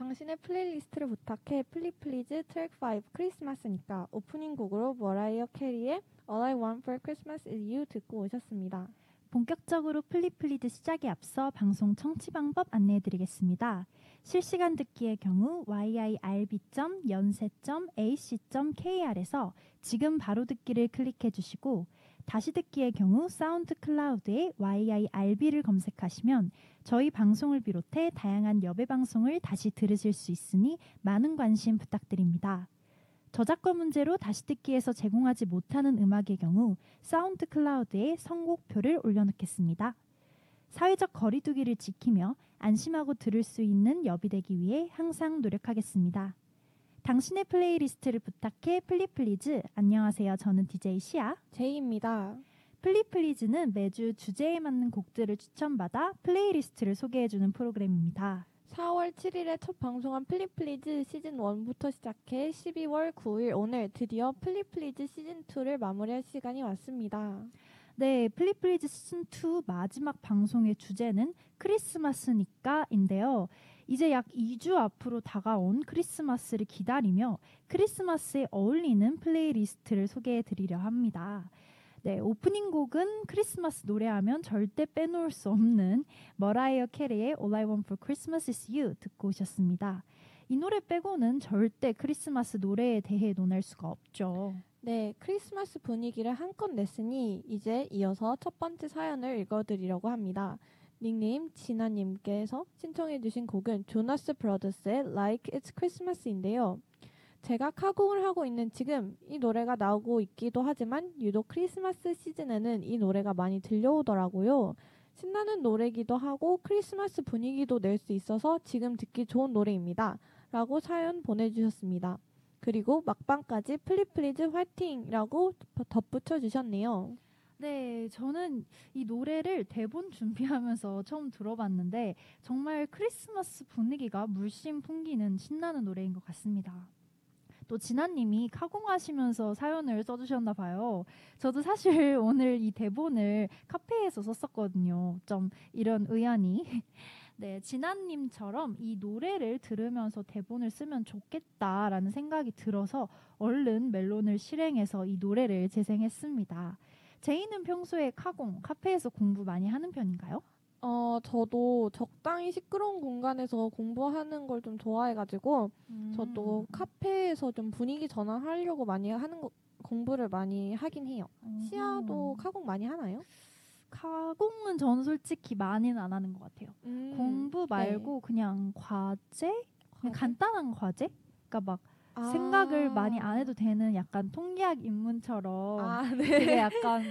당신의 playlist를 부탁해 플리 Please 트랙 5 크리스마스니까 오프닝 곡으로 머라이어 캐리의 All I Want for Christmas is You 듣고 오셨습니다. 본격적으로 플리 Please 시작에 앞서 방송 청취 방법 안내해드리겠습니다. 실시간 듣기의 경우 yirb.연세.ac.kr에서 지금 바로 듣기를 클릭해 주시고 다시 듣기의 경우 SoundCloud에 yirb를 검색하시면 저희 방송을 비롯해 다양한 YIRB 방송을 다시 들으실 수 있으니 많은 관심 부탁드립니다. 저작권 문제로 다시 듣기에서 제공하지 못하는 음악의 경우 SoundCloud에 선곡표를 올려놓겠습니다. 사회적 거리두기를 지키며 안심하고 들을 수 있는 YIRB 되기 위해 항상 노력하겠습니다. 당신의 playlist를 부탁해 플리 Please 안녕하세요. 저는 DJ 시아. 제이입니다. 플리플리즈는 매주 주제에 맞는 곡들을 추천받아 플레이리스트를 소개해주는 프로그램입니다. 4월 7일에 첫 방송한 플리플리즈 시즌 1부터 시작해 12월 9일 오늘 드디어 플리플리즈 시즌 2를 마무리할 시간이 왔습니다. 네, 플리플리즈 시즌 2 마지막 방송의 주제는 크리스마스니까인데요. 이제 약 2주 앞으로 다가온 크리스마스를 기다리며 크리스마스에 어울리는 플레이리스트를 소개해 드리려 합니다. 네, 오프닝 곡은 크리스마스 노래하면 절대 빼놓을 수 없는 머라이어 캐리의 All I Want for Christmas is You 듣고 오셨습니다. 이 노래 빼고는 절대 크리스마스 노래에 대해 논할 수가 없죠. 네, 크리스마스 분위기를 한껏 냈으니 이제 이어서 첫 번째 사연을 읽어드리려고 합니다. 닉네임 진아님께서 신청해주신 곡은 조나스 브라더스의 Like It's Christmas인데요. 제가 카공을 하고 있는 지금 이 노래가 나오고 있기도 하지만 유독 크리스마스 시즌에는 이 노래가 많이 들려오더라고요. 신나는 노래기도 하고 크리스마스 분위기도 낼 수 있어서 지금 듣기 좋은 노래입니다. 라고 사연 보내주셨습니다. 그리고 막방까지 플리플리즈 화이팅이라고 덧붙여 주셨네요. 네, 저는 이 노래를 대본 준비하면서 처음 들어봤는데 정말 크리스마스 분위기가 물씬 풍기는 신나는 노래인 것 같습니다. 또 진아님이 카공하시면서 사연을 써주셨나 봐요. 저도 사실 오늘 이 대본을 카페에서 썼었거든요. 좀 이런 의안이. 네, 진아님처럼 이 노래를 들으면서 대본을 쓰면 좋겠다라는 생각이 들어서 얼른 멜론을 실행해서 이 노래를 재생했습니다. 제이는 평소에 카공, 카페에서 공부 많이 하는 편인가요? 어, 저도 적당히 시끄러운 공간에서 공부하는 걸 좀 좋아해가지고, 음. 저도 카페에서 좀 분위기 전환하려고 많이 하는 거, 공부를 많이 하긴 해요. 음. 시아도 카공 많이 하나요? 카공은 저는 솔직히 많이는 안 하는 것 같아요. 음. 공부 말고 네. 그냥 과제? 그냥 간단한 과제? 그러니까 막 아. 생각을 많이 안 해도 되는 약간 통계학 입문처럼 아, 네. 되게 약간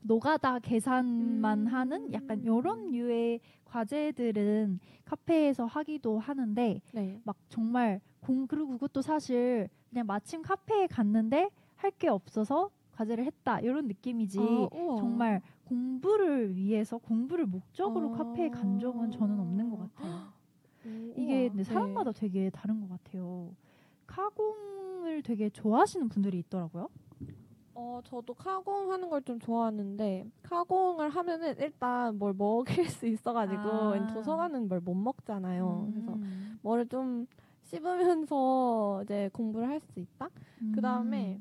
노가다 계산만 음. 하는 약간 이런 류의 과제들은 카페에서 하기도 하는데 네. 막 정말 공 그리고 그것도 사실 그냥 마침 카페에 갔는데 할 게 없어서 과제를 했다 이런 느낌이지 아, 정말 공부를 위해서 공부를 목적으로 아. 카페에 간 적은 저는 없는 것 같아요. 오, 이게 근데 사람마다 네. 되게 다른 것 같아요. 카공을 되게 좋아하시는 분들이 있더라고요. 어, 저도 카공 하는 걸 좀 좋아하는데 카공을 하면은 일단 뭘 먹일 수 있어가지고 아. 도서관은 뭘 못 먹잖아요. 음. 그래서 뭐를 좀 씹으면서 이제 공부를 할 수 있다. 음. 그 다음에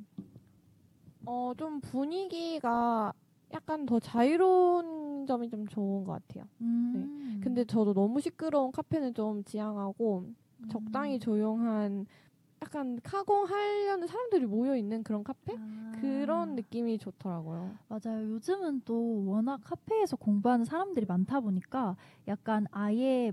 어, 좀 분위기가 약간 더 자유로운 점이 좀 좋은 것 같아요. 음. 네. 근데 저도 너무 시끄러운 카페는 좀 지향하고 적당히 음. 조용한 약간 카공하려는 사람들이 모여 있는 그런 카페 아. 그런 느낌이 좋더라고요. 맞아요. 요즘은 또 워낙 카페에서 공부하는 사람들이 많다 보니까 약간 아예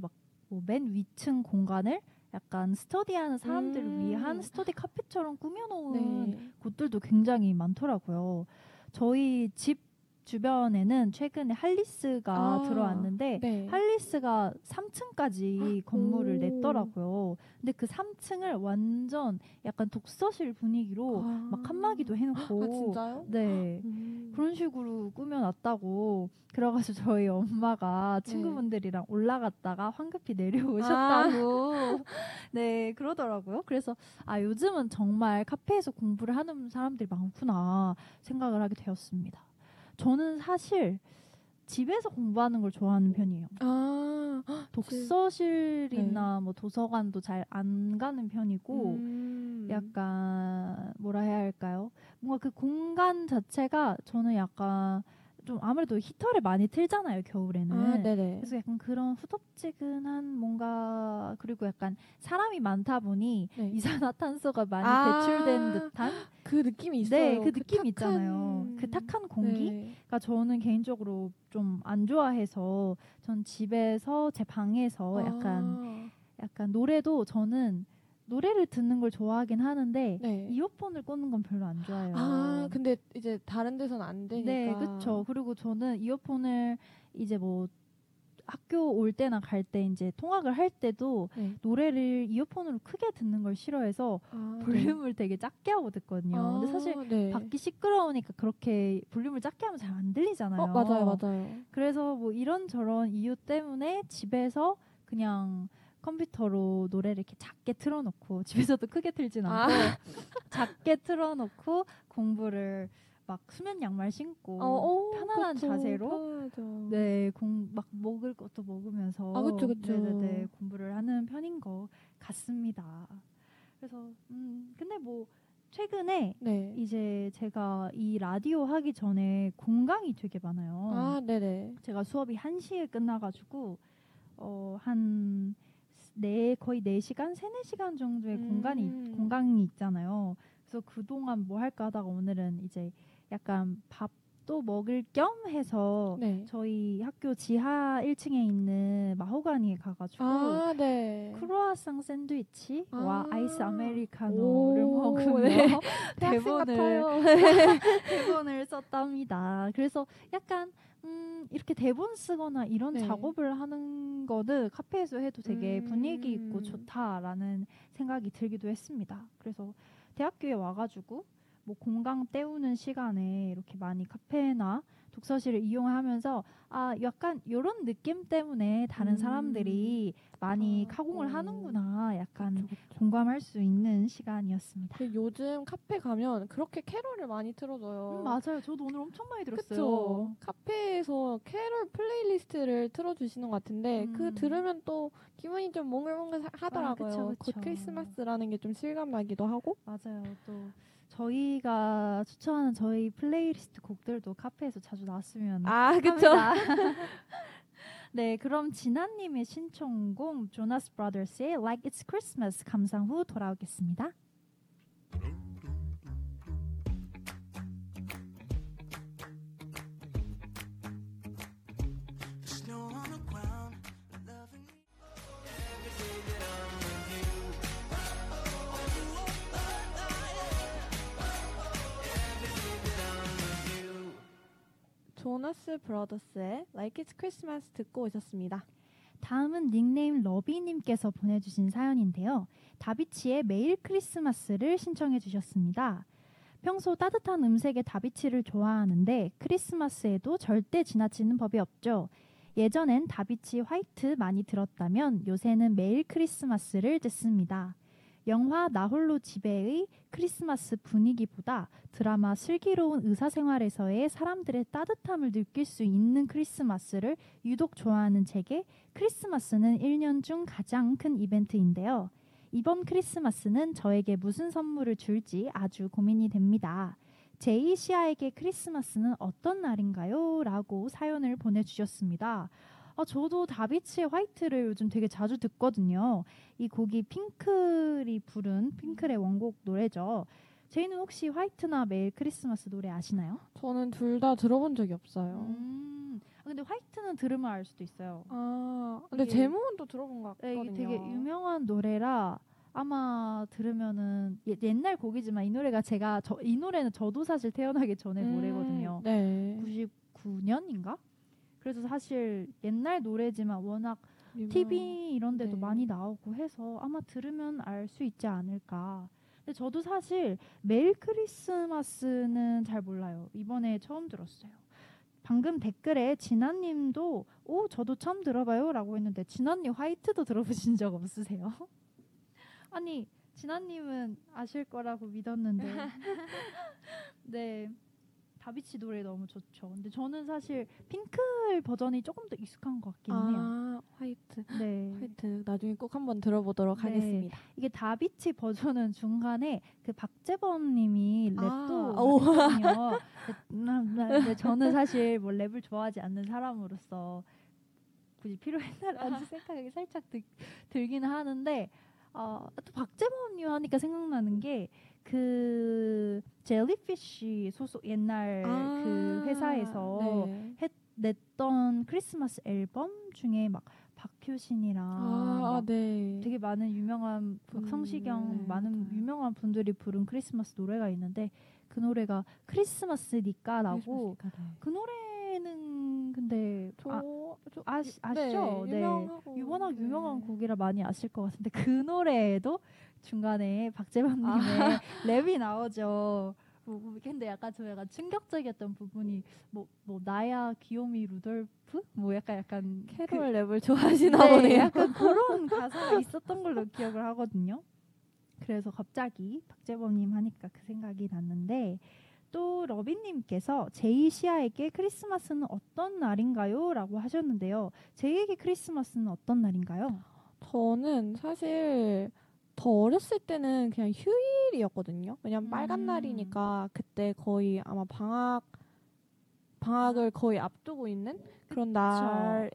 막뭐맨 위층 공간을 약간 스터디하는 사람들을 음. 위한 스터디 카페처럼 꾸며놓은 네. 곳들도 굉장히 많더라고요. 저희 집 주변에는 최근에 할리스가 아, 들어왔는데 네. 할리스가 3층까지 건물을 오. 냈더라고요. 근데 그 3층을 완전 약간 독서실 분위기로 아. 막 칸막이도 해놓고 아, 진짜요? 네 음. 그런 식으로 꾸며놨다고 그래가지고 저희 엄마가 네. 친구분들이랑 네. 올라갔다가 황급히 내려오셨다고 아. 네 그러더라고요. 그래서 아 요즘은 정말 카페에서 공부를 하는 사람들이 많구나 생각을 하게 되었습니다. 저는 사실 집에서 공부하는 걸 좋아하는 편이에요. 아, 독서실이나 네. 뭐 도서관도 잘 안 가는 편이고 음. 약간 뭐라 해야 할까요? 뭔가 그 공간 자체가 저는 약간 좀 아무래도 히터를 많이 틀잖아요 겨울에는. 아, 그래서 약간 그런 후덥지근한 뭔가 그리고 약간 사람이 많다 보니 네. 이산화탄소가 많이 아~ 배출된 듯한 그 느낌이 있어요. 네, 그, 그 느낌 탁한... 있잖아요. 그 탁한 공기가 네. 저는 개인적으로 좀 안 좋아해서 전 집에서 제 방에서 약간 아~ 약간 노래도 저는 노래를 듣는 걸 좋아하긴 하는데 네. 이어폰을 꽂는 건 별로 안 좋아해요. 아 근데 이제 다른 데서는 안 되니까. 네, 그렇죠. 그리고 저는 이어폰을 이제 뭐 학교 올 때나 갈 때 이제 통학을 할 때도 네. 노래를 이어폰으로 크게 듣는 걸 싫어해서 아, 네. 볼륨을 네. 되게 작게 하고 듣거든요. 아, 근데 사실 네. 밖이 시끄러우니까 그렇게 볼륨을 작게 하면 잘 안 들리잖아요. 어, 맞아요, 맞아요. 그래서 뭐 이런 저런 이유 때문에 집에서 그냥 컴퓨터로 노래를 이렇게 작게 틀어놓고 집에서도 크게 틀진 않고 아. 작게 틀어놓고 공부를 막 수면 양말 신고 어, 오, 어, 편안한 그쵸, 자세로 네공막 먹을 것도 먹으면서 아, 그쵸, 그쵸. 네네네 공부를 하는 편인 것 같습니다. 그래서 음 근데 뭐 최근에 네. 이제 제가 이 라디오 하기 전에 공강이 되게 많아요. 아, 네네. 제가 수업이 1 시에 끝나가지고 어한 네 거의 네시간 세네 시간 정도의 음. 공간이 공간이 있잖아요. 그래서 그동안 뭐 할까 하다가 오늘은 이제 약간 밥도 먹을 겸 해서 네. 저희 학교 지하 1층에 있는 마호가니에 가가지고 아, 네. 크로아상 샌드위치와 아. 이스 아메리카노를 먹으며 네. 대본을 대본을 썼답니다. 그래서 약간 음, 이렇게 대본 쓰거나 이런 네. 작업을 하는 거는 카페에서 해도 되게 음. 분위기 있고 좋다라는 생각이 들기도 했습니다. 그래서 대학교에 와가지고 뭐 공강 때우는 시간에 이렇게 많이 카페나 독서실을 이용하면서 아 약간 이런 느낌 때문에 다른 음. 사람들이 많이 아, 카공을 어. 하는구나 약간 그쵸, 그쵸. 공감할 수 있는 시간이었습니다. 그 요즘 카페 가면 그렇게 캐롤을 많이 틀어줘요. 음, 맞아요. 저도 오늘 엄청 많이 들었어요. 그쵸? 카페에서 캐롤 플레이리스트를 틀어주시는 것 같은데 그 음. 그 들으면 또 기분이 좀 몽글몽글 하더라고요. 아, 그쵸. 곧 크리스마스라는 게 좀 실감나기도 하고. 맞아요. 또 저희가 추천하는 저희 플레이리스트 곡들도 카페에서 자주 나왔으면 아 그렇죠. 네, 그럼 진아님의 신청곡 조나스 브라더스의 Like It's Christmas 감상 후 돌아오겠습니다. 조나스 브라더스의 Like It's Christmas 듣고 오셨습니다. 다음은 닉네임 러비님께서 보내주신 사연인데요. 다비치의 매일 크리스마스를 신청해 주셨습니다. 평소 따뜻한 음색의 다비치를 좋아하는데 크리스마스에도 절대 지나치는 법이 없죠. 예전엔 다비치 화이트 많이 들었다면 요새는 매일 크리스마스를 듣습니다. 영화 나홀로 집에의 크리스마스 분위기보다 드라마 슬기로운 의사생활에서의 사람들의 따뜻함을 느낄 수 있는 크리스마스를 유독 좋아하는 제게 크리스마스는 1년 중 가장 큰 이벤트인데요. 이번 크리스마스는 저에게 무슨 선물을 줄지 아주 고민이 됩니다. 제이시아에게 크리스마스는 어떤 날인가요? 라고 사연을 보내주셨습니다. 아, 저도 다비치의 화이트를 요즘 되게 자주 듣거든요. 이 곡이 핑클이 부른 핑클의 원곡 노래죠. 제이는 혹시 화이트나 매일 크리스마스 노래 아시나요? 저는 둘 다 들어본 적이 없어요. 음, 아, 근데 화이트는 들으면 알 수도 있어요. 아, 근데 제목은 또 들어본 것 같거든요. 네, 이게 되게 유명한 노래라 아마 들으면은 예, 옛날 곡이지만 이 노래가 제가 저, 이 노래는 저도 사실 태어나기 전에 음, 노래거든요. 네. 99년인가? 그래서 사실 옛날 노래지만 워낙 유명. TV 이런 데도 네. 많이 나오고 해서 아마 들으면 알 수 있지 않을까. 근데 저도 사실 매일 크리스마스는 잘 몰라요. 이번에 처음 들었어요. 방금 댓글에 진아님도 오 저도 처음 들어봐요라고 했는데 진아님 화이트도 들어보신 적 없으세요? 아니 진아님은 아실 거라고 믿었는데 네 다비치 노래 너무 좋죠. 근데 저는 사실 핑클 버전이 조금 더 익숙한 것 같긴 아, 해요. 화이트. 네. 화이트 나중에 꼭 한번 들어보도록 네. 하겠습니다. 이게 다비치 버전은 중간에 그 박재범 님이 아, 랩도 오. 하거든요. 근데 저는 사실 뭐 랩을 좋아하지 않는 사람으로서 굳이 필요했나라는 생각이 살짝 들, 들기는 하는데 어, 또 박재범 님 하니까 생각나는 게 그 젤리피쉬 소속 옛날 아, 그 회사에서 네. 했, 냈던 크리스마스 앨범 중에 막 박효신이랑 아, 막 아, 네. 되게 많은 유명한 막 분, 성시경 네, 많은. 유명한 분들이 부른 크리스마스 노래가 있는데 그 노래가 크리스마스니까라고 크리스마스니까, 네. 그 노래는 근데 저, 아, 저 아시, 아시죠? 네, 유명하고 유- 워낙 네. 유명한 곡이라 많이 아실 것 같은데 그 노래에도 중간에 박재범님의 아. 랩이 나오죠. 뭐, 뭐, 근데 약간 저 약간 충격적이었던 부분이 뭐뭐 나야 귀요미 루돌프 뭐 약간 약간 그- 캐롤 랩을 좋아하시나 네, 보네요. 약간 그런 가사가 있었던 걸로 기억을 하거든요. 그래서 갑자기 박재범님 하니까 그 생각이 났는데 또 러빈님께서 제이시아에게 크리스마스는 어떤 날인가요? 라고 하셨는데요. 제이에게 크리스마스는 어떤 날인가요? 저는 사실 더 어렸을 때는 그냥 휴일이었거든요. 왜냐면 빨간 음. 날이니까 그때 거의 아마 방학 방학을 거의 앞두고 있는 그런 날.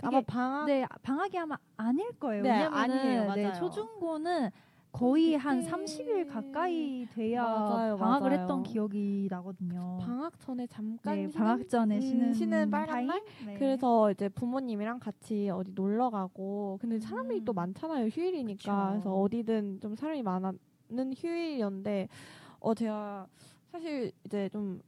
아마 방학 네, 방학이 아마 아닐 거예요. 네, 왜냐면은 아니에요. 네. 초중고는 거의 한 그때- 30일 가까이 돼야 맞아요, 방학을 맞아요. 했던 기억이 나거든요. 방학 전에 잠깐 네, 쉬는 방학 전에 음, 쉬는, 쉬는 빨간? 날? 네. 그래서 이제 부모님이랑 같이 어디 놀러 가고 근데 사람이 음. 또 많잖아요 휴일이니까 그쵸. 그래서 어디든 좀 사람이 많은 휴일이었는데 어 제가 사실 이제 좀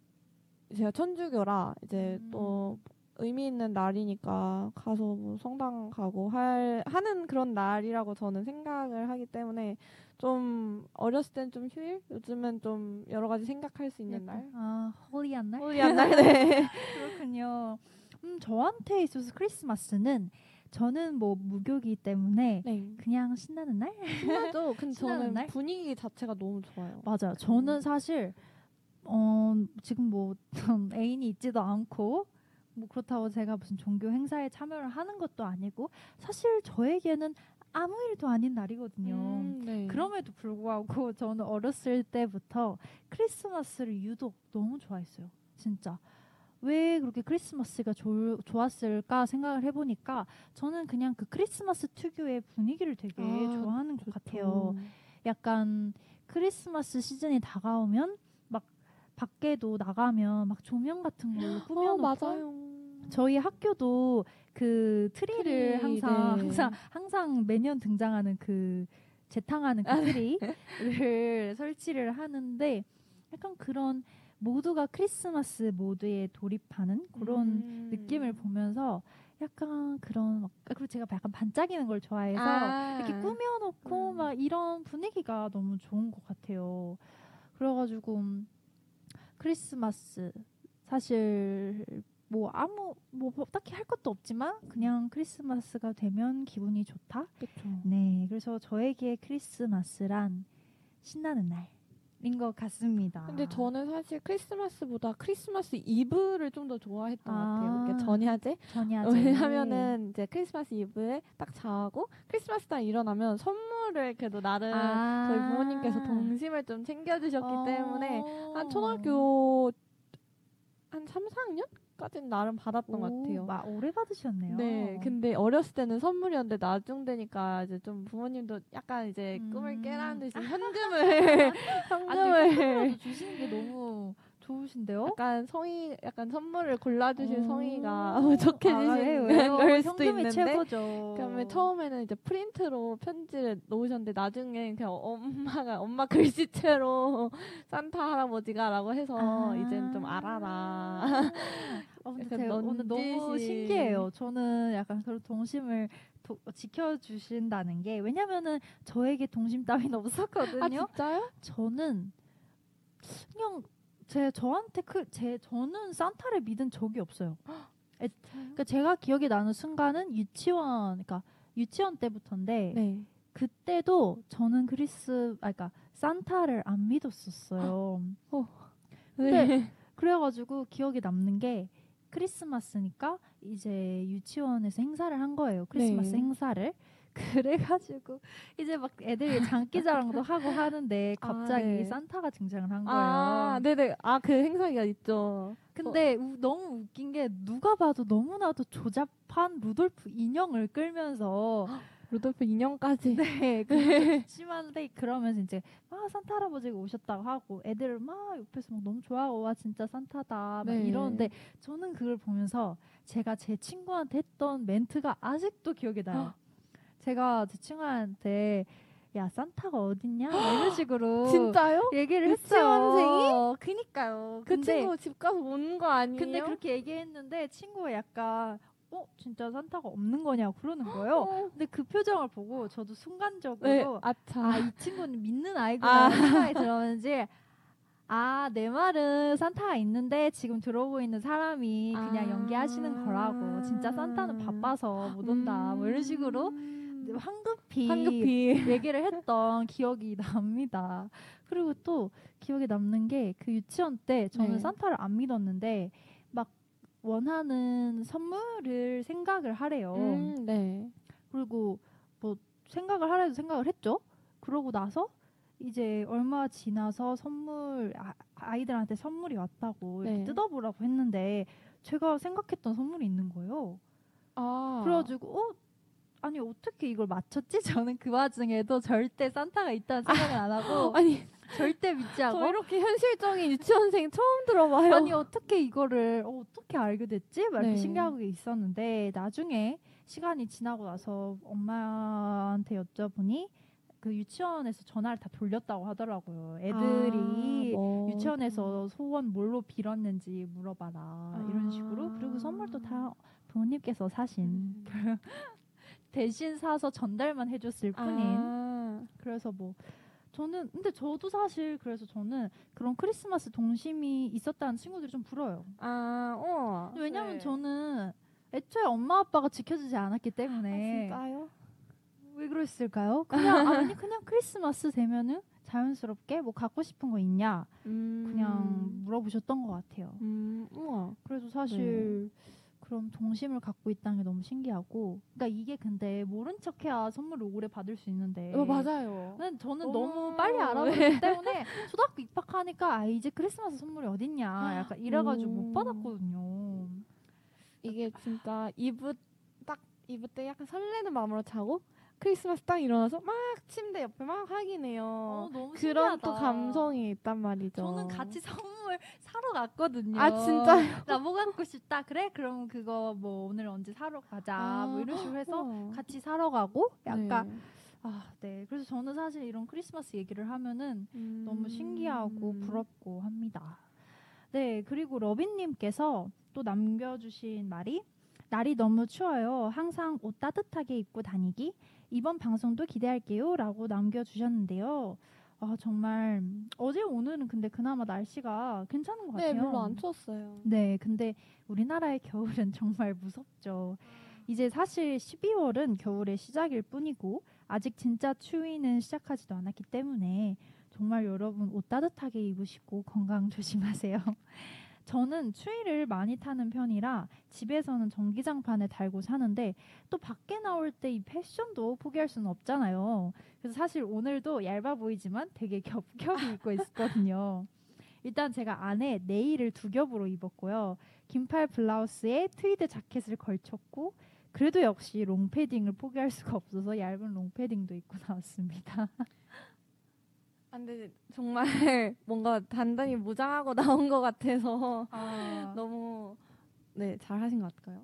제가 천주교라 이제 음. 또 의미 있는 날이니까 가서 뭐 성당 가고 할 하는 그런 날이라고 저는 생각을 하기 때문에 좀 어렸을 땐 좀 휴일 요즘은 좀 여러 가지 생각할 수 있는 날 아, 홀리한 날? 홀리한 날 네. 그렇군요. 음, 저한테 있어서 크리스마스는 저는 뭐 무교기 때문에 네. 그냥 신나는 날? 신나죠. 근데 저는 날? 분위기 자체가 너무 좋아요. 맞아요. 저는 사실 어, 지금 뭐 애인이 있지도 않고 뭐 그렇다고 제가 무슨 종교 행사에 참여를 하는 것도 아니고 사실 저에게는 아무 일도 아닌 날이거든요. 음, 네. 그럼에도 불구하고 저는 어렸을 때부터 크리스마스를 유독 너무 좋아했어요. 진짜. 왜 그렇게 크리스마스가 좋, 좋았을까 생각을 해보니까 저는 그냥 그 크리스마스 특유의 분위기를 되게 아, 좋아하는 것 좋죠. 같아요. 약간 크리스마스 시즌이 다가오면 막 밖에도 나가면 막 조명 같은 걸로 어, 꾸며놓고 맞아요. 저희 학교도 그 트리를 트리, 항상 네. 항상 항상 매년 등장하는 그 재탕하는 그 트리를 설치를 하는데 약간 그런 모두가 크리스마스 모드에 돌입하는 그런 음. 느낌을 보면서 약간 그런 막 그리고 제가 약간 반짝이는 걸 좋아해서 아. 이렇게 꾸며놓고 음. 막 이런 분위기가 너무 좋은 것 같아요. 그래가지고 음, 크리스마스 사실 뭐 아무 뭐 딱히 할 것도 없지만 그냥 크리스마스가 되면 기분이 좋다. 그쵸. 네, 그래서 저에게 크리스마스란 신나는 날 인것 같습니다. 근데 저는 사실 크리스마스보다 크리스마스 이브를 좀 더 좋아했던 것 아. 같아요. 이게 전야제. 전야제 왜냐하면은 이제 크리스마스 이브에 딱 자고 크리스마스 날 일어나면 선물을 그래도 나름 아. 저희 부모님께서 동심을 좀 챙겨주셨기 어. 때문에 한 초등학교 한 3, 4학년 까지는 나름 받았던 것 오, 같아요. 마, 오래 받으셨네요. 네, 근데 어렸을 때는 선물이었는데 나중 되니까 이제 좀 부모님도 약간 이제 꿈을 음. 깨라는 듯이 현금을 아, 현금을 주시는 게 너무 좋으신데요? 약간 성의 약간 선물을 골라주실 어. 성의가 좋게 아, 주신? 걸 수도 있는데 최고죠. 그러면 처음에는 이제 프린트로 편지를 놓으셨는데 나중에 그냥 엄마가 엄마 글씨체로 산타 할아버지가라고 해서 아. 이젠 좀 알아라. 아, 근데 오늘 너무. 신기해요. 저는 약간 그런 동심을 도, 지켜주신다는 게 왜냐면은 저에게 동심 따위는 없었거든요. 아 진짜요? 저는 그냥 제 저한테 그 제 저는 산타를 믿은 적이 없어요. 에, 그러니까 제가 기억이 나는 순간은 유치원 그러니까 유치원 때부터인데 네. 그때도 저는 크리스 아 그러니까 산타를 안 믿었었어요. 네. 그래가지고 기억에 남는 게 크리스마스니까 이제 유치원에서 행사를 한 거예요. 크리스마스 네. 행사를. 그래가지고 이제 막 애들이 장기자랑도 하고 하는데 아, 갑자기 아, 네. 산타가 등장을 한 거예요. 아, 네네. 아, 그 행사가 있죠. 근데 어. 우, 너무 웃긴 게 누가 봐도 너무나도 조잡한 루돌프 인형을 끌면서 루돌프 인형까지. 네, 그 심한데 그러면서 이제 아 산타 할아버지가 오셨다고 하고 애들 막 옆에서 막 너무 좋아하고 와 진짜 산타다 막 네. 이러는데 저는 그걸 보면서 제가 제 친구한테 했던 멘트가 아직도 기억에 나요. 제가 제 친구한테 야 산타가 어딨냐 이런 식으로 진짜요? 얘기를 했어요. 그니까요. 그 친구 집 가서 오는 거 아니에요? 근데 그렇게 얘기했는데 친구가 약간 어 진짜 산타가 없는 거냐고 그러는 거예요. 어. 근데 그 표정을 보고 저도 순간적으로 네, 아이 친구는 믿는 아이구나 아. 생각이 들었는지 아, 내 말은 산타가 있는데 지금 들어오고 있는 사람이 그냥 아~ 연기하시는 거라고. 진짜 산타는 바빠서 못 온다. 음~ 뭐 이런 식으로 음. 황급히, 황급히 얘기를 했던 기억이 납니다. 그리고 또 기억에 남는 게 그 유치원 때 저는 네. 산타를 안 믿었는데 막 원하는 선물을 생각을 하래요. 음, 네. 그리고 뭐 생각을 하래도 생각을 했죠. 그러고 나서 이제 얼마 지나서 선물 아, 이들한테 선물이 왔다고 네. 뜯어보라고 했는데 제가 생각했던 선물이 있는 거예요. 아. 그래가지고 어 아니 어떻게 이걸 맞췄지? 저는 그 와중에도 절대 산타가 있다는 생각을 안 하고 아니 절대 믿지 않고 저 이렇게 현실적인 유치원생 처음 들어봐요. 아니 어떻게 이거를 어, 떻게 알게 됐지? 막 이렇게 네. 신기하고 있었는데 나중에 시간이 지나고 나서 엄마한테 여쭤보니 그 유치원에서 전화를 다 돌렸다고 하더라고요. 애들이 아, 뭐. 유치원에서 소원 뭘로 빌었는지 물어봐라 아. 이런 식으로 그리고 선물도 다 부모님께서 사신 음. 대신 사서 전달만 해줬을 뿐인 아. 그래서 뭐 저는 근데 저도 사실 그래서 저는 그런 크리스마스 동심이 있었다는 친구들이 좀 부러요. 아, 어. 왜냐면 네. 저는 애초에 엄마 아빠가 지켜주지 않았기 때문에. 아, 진짜요? 왜 그랬을까요? 그냥 아니 그냥 크리스마스 되면은 자연스럽게 뭐 갖고 싶은 거 있냐 음. 그냥 물어보셨던 것 같아요. 음, 우와. 그래서 사실 네. 그런 동심을 갖고 있다는 게 너무 신기하고 그러니까 이게 근데 모른 척해야 선물을 오래 받을 수 있는데 어, 맞아요. 저는 너무 빨리 알아보기 네. 때문에 초등학교 입학하니까 아 이제 크리스마스 선물이 어딨냐 약간 이래가지고 못 받았거든요. 이게 진짜 이브 딱 이브 때 약간 설레는 마음으로 자고 크리스마스 딱 일어나서 막 침대 옆에 막 확인해요. 어, 너무 그런 신기하다. 또 감성이 있단 말이죠. 저는 같이 선물 사러 갔거든요. 아 진짜요? 나 뭐 갖고 싶다. 그래? 그럼 그거 뭐 오늘 언제 사러 가자. 아, 뭐 이런 식으로 해서 어. 같이 사러 가고 약간 네. 아, 네. 그래서 저는 사실 이런 크리스마스 얘기를 하면은 음. 너무 신기하고 부럽고 합니다. 네, 그리고 러빈님께서 또 남겨주신 말이 날이 너무 추워요. 항상 옷 따뜻하게 입고 다니기. 이번 방송도 기대할게요. 라고 남겨주셨는데요. 아, 정말 어제 오늘은 근데 그나마 날씨가 괜찮은 것 네, 같아요. 네, 별로 안 추웠어요. 네, 근데 우리나라의 겨울은 정말 무섭죠. 이제 사실 12월은 겨울의 시작일 뿐이고 아직 진짜 추위는 시작하지도 않았기 때문에 정말 여러분 옷 따뜻하게 입으시고 건강 조심하세요. 저는 추위를 많이 타는 편이라 집에서는 전기장판에 달고 사는데 또 밖에 나올 때 이 패션도 포기할 수는 없잖아요. 그래서 사실 오늘도 얇아 보이지만 되게 겹겹이 입고 있었거든요. 일단 제가 안에 네일을 두 겹으로 입었고요. 긴팔 블라우스에 트위드 자켓을 걸쳤고 그래도 역시 롱패딩을 포기할 수가 없어서 얇은 롱패딩도 입고 나왔습니다. 아, 근데 정말 뭔가 단단히 무장하고 나온 것 같아서 아. 너무 네 잘하신 것 같아요.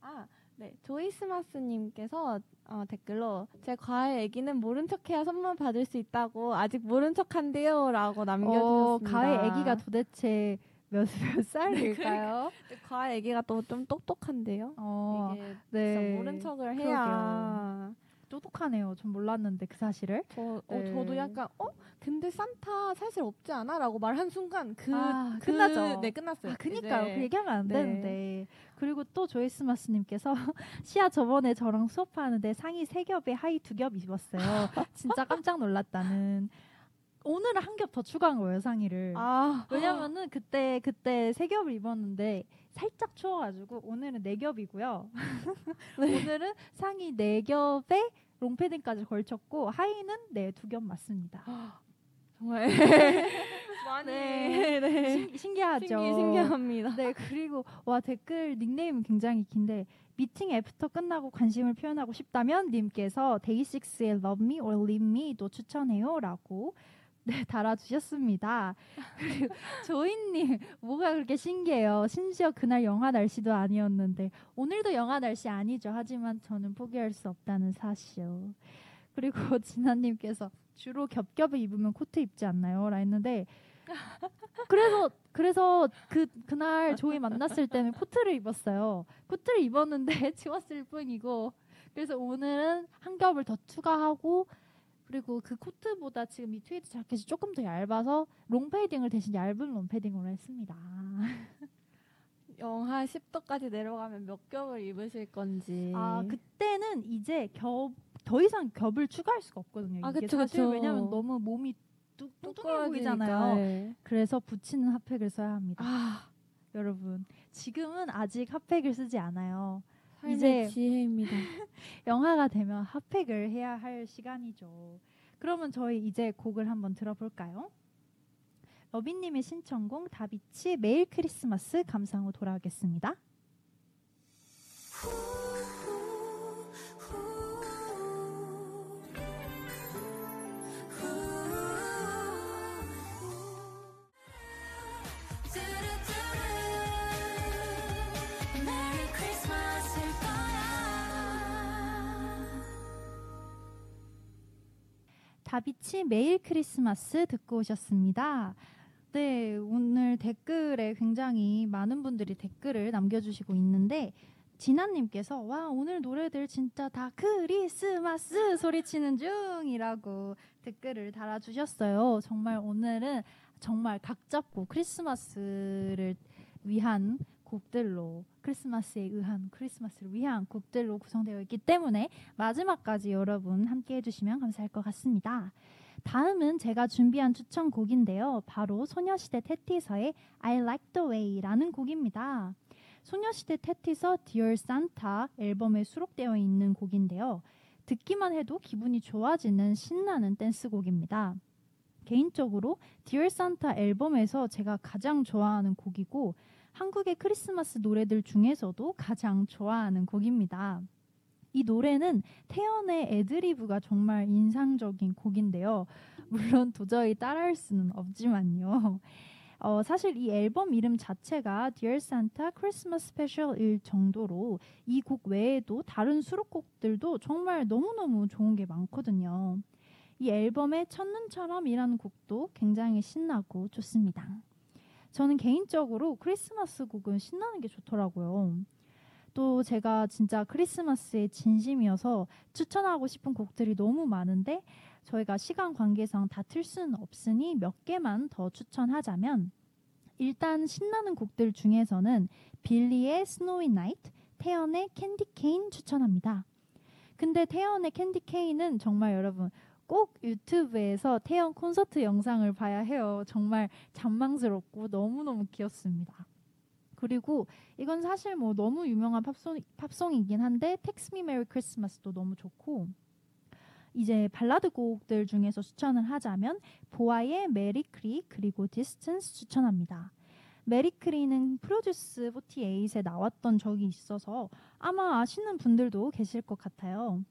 아, 네 조이스마스님께서 어, 댓글로 제 과외 애기는 모른 척해야 선물 받을 수 있다고 아직 모른 척한대요라고 남겨주셨습니다. 어, 과외 애기가 도대체 몇, 몇 살일까요? 네, 과외 애기가 또 좀 똑똑한데요. 어, 이게 네. 모른 척을 해야. 그러게요. 똑똑하네요. 전 몰랐는데 그 사실을. 저, 어, 네. 저도 약간 어 근데 산타 사실 없지 않아?라고 말한 순간 그, 아, 그 끝나죠. 네 끝났어요. 아, 그니까요. 그 얘기하면 안 네. 되는데. 그리고 또 조이스마스님께서 시아 저번에 저랑 수업하는데 상의 세 겹에 하의 두 겹 입었어요. 진짜 깜짝 놀랐다는. 오늘은 한 겹 더 추가한 거예요 상의를. 아. 왜냐면은 그때 그때 세 겹을 입었는데 살짝 추워가지고 오늘은 네 겹이고요. 네. 오늘은 상의 네 겹에 롱패딩까지 걸쳤고 하의는 네두 겹 맞습니다. 정말 많이 네, 네. 신, 기하죠 신기, 신기합니다. 네 그리고 와 댓글 닉네임 굉장히 긴데 미팅 애프터 끝나고 관심을 표현하고 싶다면 님께서 데이식스의 Love Me or Leave Me도 추천해요라고 네, 달아주셨습니다. 그리고 조인님, 뭐가 그렇게 신기해요. 심지어 그날 영하 날씨도 아니었는데, 오늘도 영하 날씨 아니죠. 하지만 저는 포기할 수 없다는 사실. 그리고 진아님께서 주로 겹겹을 입으면 코트 입지 않나요? 라 했는데, 그래서 그래서 그 그날 조이 만났을 때는 코트를 입었어요. 코트를 입었는데 추웠을 뿐이고 그래서 오늘은 한 겹을 더 추가하고 그리고 그 코트보다 지금 이 트위드 자켓이 조금 더 얇아서 롱패딩을 대신 얇은 롱패딩으로 했습니다. 영하 10도까지 내려가면 몇 겹을 입으실 건지. 아 그때는 이제 겹 더 이상 겹을 추가할 수가 없거든요. 아, 이게 그쵸, 사실 그쵸. 왜냐면 너무 몸이 뚱뚱해 보이잖아요. 네. 그래서 붙이는 핫팩을 써야 합니다. 아. 여러분 지금은 아직 핫팩을 쓰지 않아요. 이제 지혜입니다. 영화가 되면 핫팩을 해야 할 시간이죠. 그러면 저희 이제 곡을 한번 들어볼까요? 러비님의 신청곡 다비치 매일 크리스마스 감상 후 돌아오겠습니다. 다비치 매일 크리스마스 듣고 오셨습니다. 네, 오늘 댓글에 굉장히 많은 분들이 댓글을 남겨주시고 있는데 진아님께서 와 오늘 노래들 진짜 다 크리스마스 소리치는 중이라고 댓글을 달아주셨어요. 정말 오늘은 정말 각 잡고 크리스마스를 위한 곡들로 크리스마스에 의한 크리스마스를 위한 곡들로 구성되어 있기 때문에 마지막까지 여러분 함께 해주시면 감사할 것 같습니다. 다음은 제가 준비한 추천곡인데요. 바로 소녀시대 테티서의 I Like the Way라는 곡입니다. 소녀시대 테티서 Dear Santa 앨범에 수록되어 있는 곡인데요. 듣기만 해도 기분이 좋아지는 신나는 댄스곡입니다. 개인적으로 Dear Santa 앨범에서 제가 가장 좋아하는 곡이고 한국의 크리스마스 노래들 중에서도 가장 좋아하는 곡입니다. 이 노래는 태연의 애드리브가 정말 인상적인 곡인데요. 물론 도저히 따라할 수는 없지만요. 어, 사실 이 앨범 이름 자체가 Dear Santa Christmas Special일 정도로 이 곡 외에도 다른 수록곡들도 정말 너무너무 좋은 게 많거든요. 이 앨범의 첫눈처럼이라는 곡도 굉장히 신나고 좋습니다. 저는 개인적으로 크리스마스 곡은 신나는 게 좋더라고요. 또 제가 진짜 크리스마스에 진심이어서 추천하고 싶은 곡들이 너무 많은데 저희가 시간 관계상 다 틀 수는 없으니 몇 개만 더 추천하자면 일단 신나는 곡들 중에서는 빌리의 Snowy Night, 태연의 Candy Cane 추천합니다. 근데 태연의 Candy Cane은 정말 여러분 꼭 유튜브에서 태연 콘서트 영상을 봐야 해요. 정말 잔망스럽고 너무너무 귀엽습니다. 그리고 이건 사실 뭐 너무 유명한 팝송, 팝송이긴 한데 Text Me Merry Christmas도 너무 좋고 이제 발라드 곡들 중에서 추천을 하자면 보아의 Merry Chri 그리고 Distance 추천합니다. Merry Chri는 프로듀스 48에 나왔던 적이 있어서 아마 아시는 분들도 계실 것 같아요.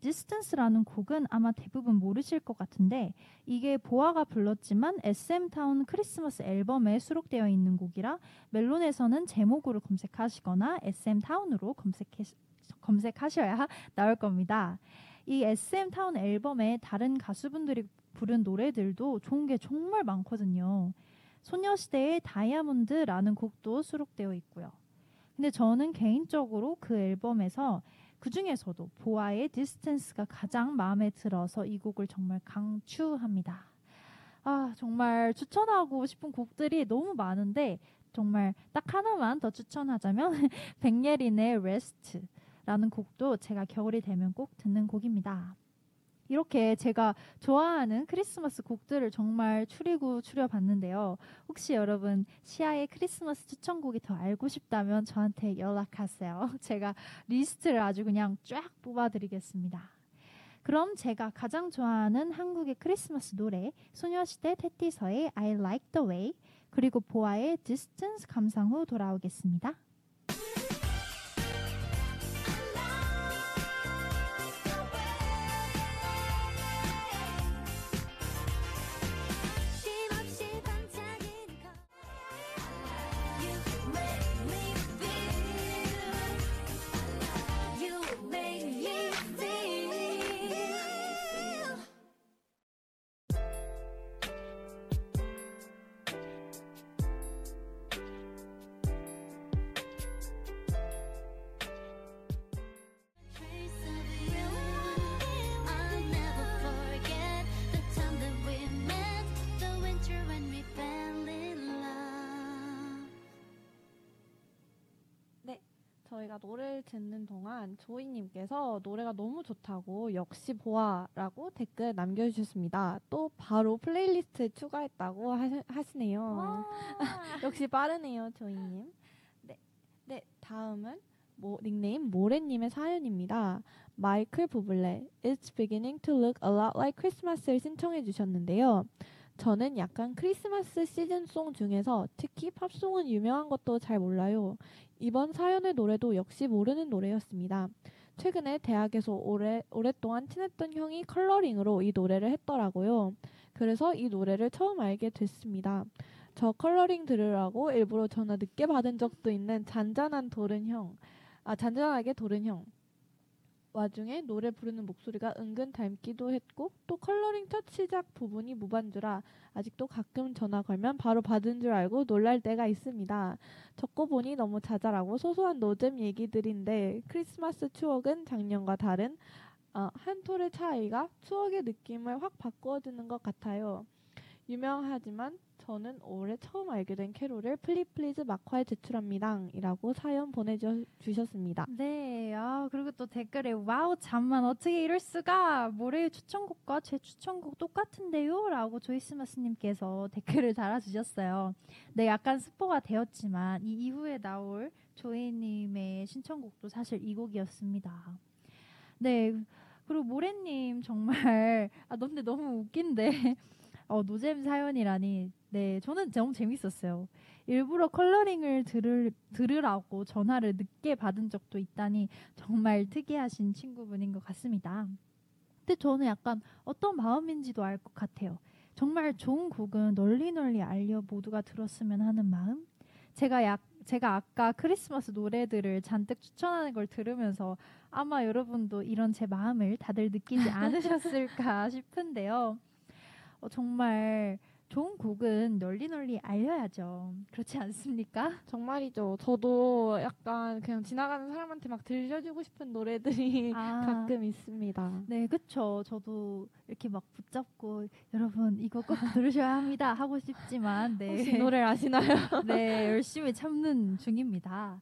Distance라는 곡은 아마 대부분 모르실 것 같은데 이게 보아가 불렀지만 SM 타운 크리스마스 앨범에 수록되어 있는 곡이라 멜론에서는 제목으로 검색하시거나 SM 타운으로 검색해, 검색하셔야 나올 겁니다. 이 SM 타운 앨범에 다른 가수분들이 부른 노래들도 좋은 게 정말 많거든요. 소녀시대의 다이아몬드라는 곡도 수록되어 있고요. 근데 저는 개인적으로 그 앨범에서 그 중에서도 보아의 Distance가 가장 마음에 들어서 이 곡을 정말 강추합니다. 아, 정말 추천하고 싶은 곡들이 너무 많은데 정말 딱 하나만 더 추천하자면 백예린의 Rest라는 곡도 제가 겨울이 되면 꼭 듣는 곡입니다. 이렇게 제가 좋아하는 크리스마스 곡들을 정말 추리고 추려봤는데요. 혹시 여러분 시아의 크리스마스 추천곡이 더 알고 싶다면 저한테 연락하세요. 제가 리스트를 아주 그냥 쫙 뽑아드리겠습니다. 그럼 제가 가장 좋아하는 한국의 크리스마스 노래 소녀시대 테티서의 I Like the Way 그리고 보아의 Distance 감상 후 돌아오겠습니다. 동안 조이님께서 노래가 너무 좋다고 역시 보아라고 댓글 남겨주셨습니다. 또 바로 playlist에 추가했다고 하시, 네요 역시 빠르네요, 조이님. 네, 네 다음은 뭐, 닉네임 모래님의 사연입니다. 마이클 부블레 It's beginning to look a lot like Christmas을 신청해 주셨는데요. 저는 약간 크리스마스 시즌송 중에서 특히 팝송은 유명한 것도 잘 몰라요. 이번 사연의 노래도 역시 모르는 노래였습니다. 최근에 대학에서 오래, 오랫동안 친했던 형이 컬러링으로 이 노래를 했더라고요. 그래서 이 노래를 처음 알게 됐습니다. 저 컬러링 들으라고 일부러 전화 늦게 받은 적도 있는 잔잔한 도른 형. 아, 잔잔하게 도른 형. 와중에 노래 부르는 목소리가 은근 닮기도 했고 또 컬러링 첫 시작 부분이 무반주라 아직도 가끔 전화 걸면 바로 받은 줄 알고 놀랄 때가 있습니다. 적고 보니 너무 자잘하고 소소한 노잼 얘기들인데 크리스마스 추억은 작년과 다른 어, 한 톨의 차이가 추억의 느낌을 확 바꿔주는 것 같아요. 유명하지만 저는 올해 처음 알게 된 캐롤을 플리플리즈 막화에 제출합니다. 이라고 사연 보내주셨습니다. 네, 아, 그리고 또 댓글에 wow, 잠만 어떻게 이럴 수가? 모레의 추천곡과 제 추천곡 똑같은데요? 라고 조이스마스님께서 댓글을 달아주셨어요. 네, 약간 스포가 되었지만 이 이후에 나올 조이님의 신청곡도 사실 이 곡이었습니다. 네, 그리고 모래님 정말 아 근데 너무 웃긴데 어, 노잼 사연이라니 네, 저는 너무 재밌었어요. 일부러 컬러링을 들을, 들으라고 전화를 늦게 받은 적도 있다니 정말 특이하신 친구분인 것 같습니다. 근데 저는 약간 어떤 마음인지도 알 것 같아요. 정말 좋은 곡은 널리 널리 알려 모두가 들었으면 하는 마음? 제가 약 제가 아까 크리스마스 노래들을 잔뜩 추천하는 걸 들으면서 아마 여러분도 이런 제 마음을 다들 느끼지 않으셨을까 싶은데요. 어, 정말 좋은 곡은 널리 널리 알려야죠. 그렇지 않습니까? 정말이죠. 저도 약간 그냥 지나가는 사람한테 막 들려주고 싶은 노래들이 아, 가끔 있습니다. 네, 그쵸. 저도 이렇게 막 붙잡고 여러분 이거 꼭 들으셔야 합니다 하고 싶지만 네. 혹시 노래를 아시나요? 네, 열심히 참는 중입니다.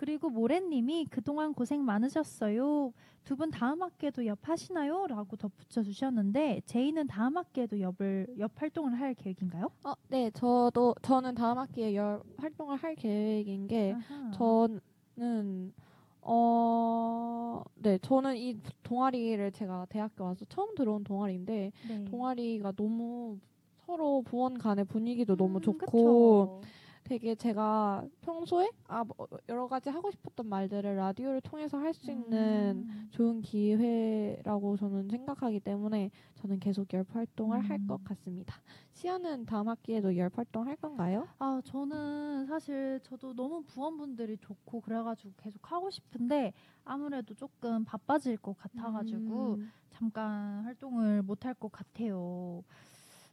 그리고 모래님이 그동안 고생 많으셨어요. 두 분 다음 학기에도 옆 하시나요? 라고 덧붙여 주셨는데 제이는 다음 학기에도 옆을 옆 활동을 할 계획인가요? 어, 네, 저도 저는 다음 학기에 옆 활동을 할 계획인 게 아하. 저는 어, 네, 저는 이 동아리를 제가 대학교 와서 처음 들어온 동아리인데 네. 동아리가 너무 서로 부원 간의 분위기도 음, 너무 좋고 그쵸. 되게 제가 평소에 아, 뭐 여러 가지 하고 싶었던 말들을 라디오를 통해서 할 수 있는 음. 좋은 기회라고 저는 생각하기 때문에 저는 계속 열 활동을 음. 할것 같습니다. 시연은 다음 학기에도 열 활동 할 건가요? 아 저는 사실 저도 너무 부원분들이 좋고 그래가지고 계속 하고 싶은데 아무래도 조금 바빠질 것 같아가지고 음. 잠깐 활동을 못 할 것 같아요.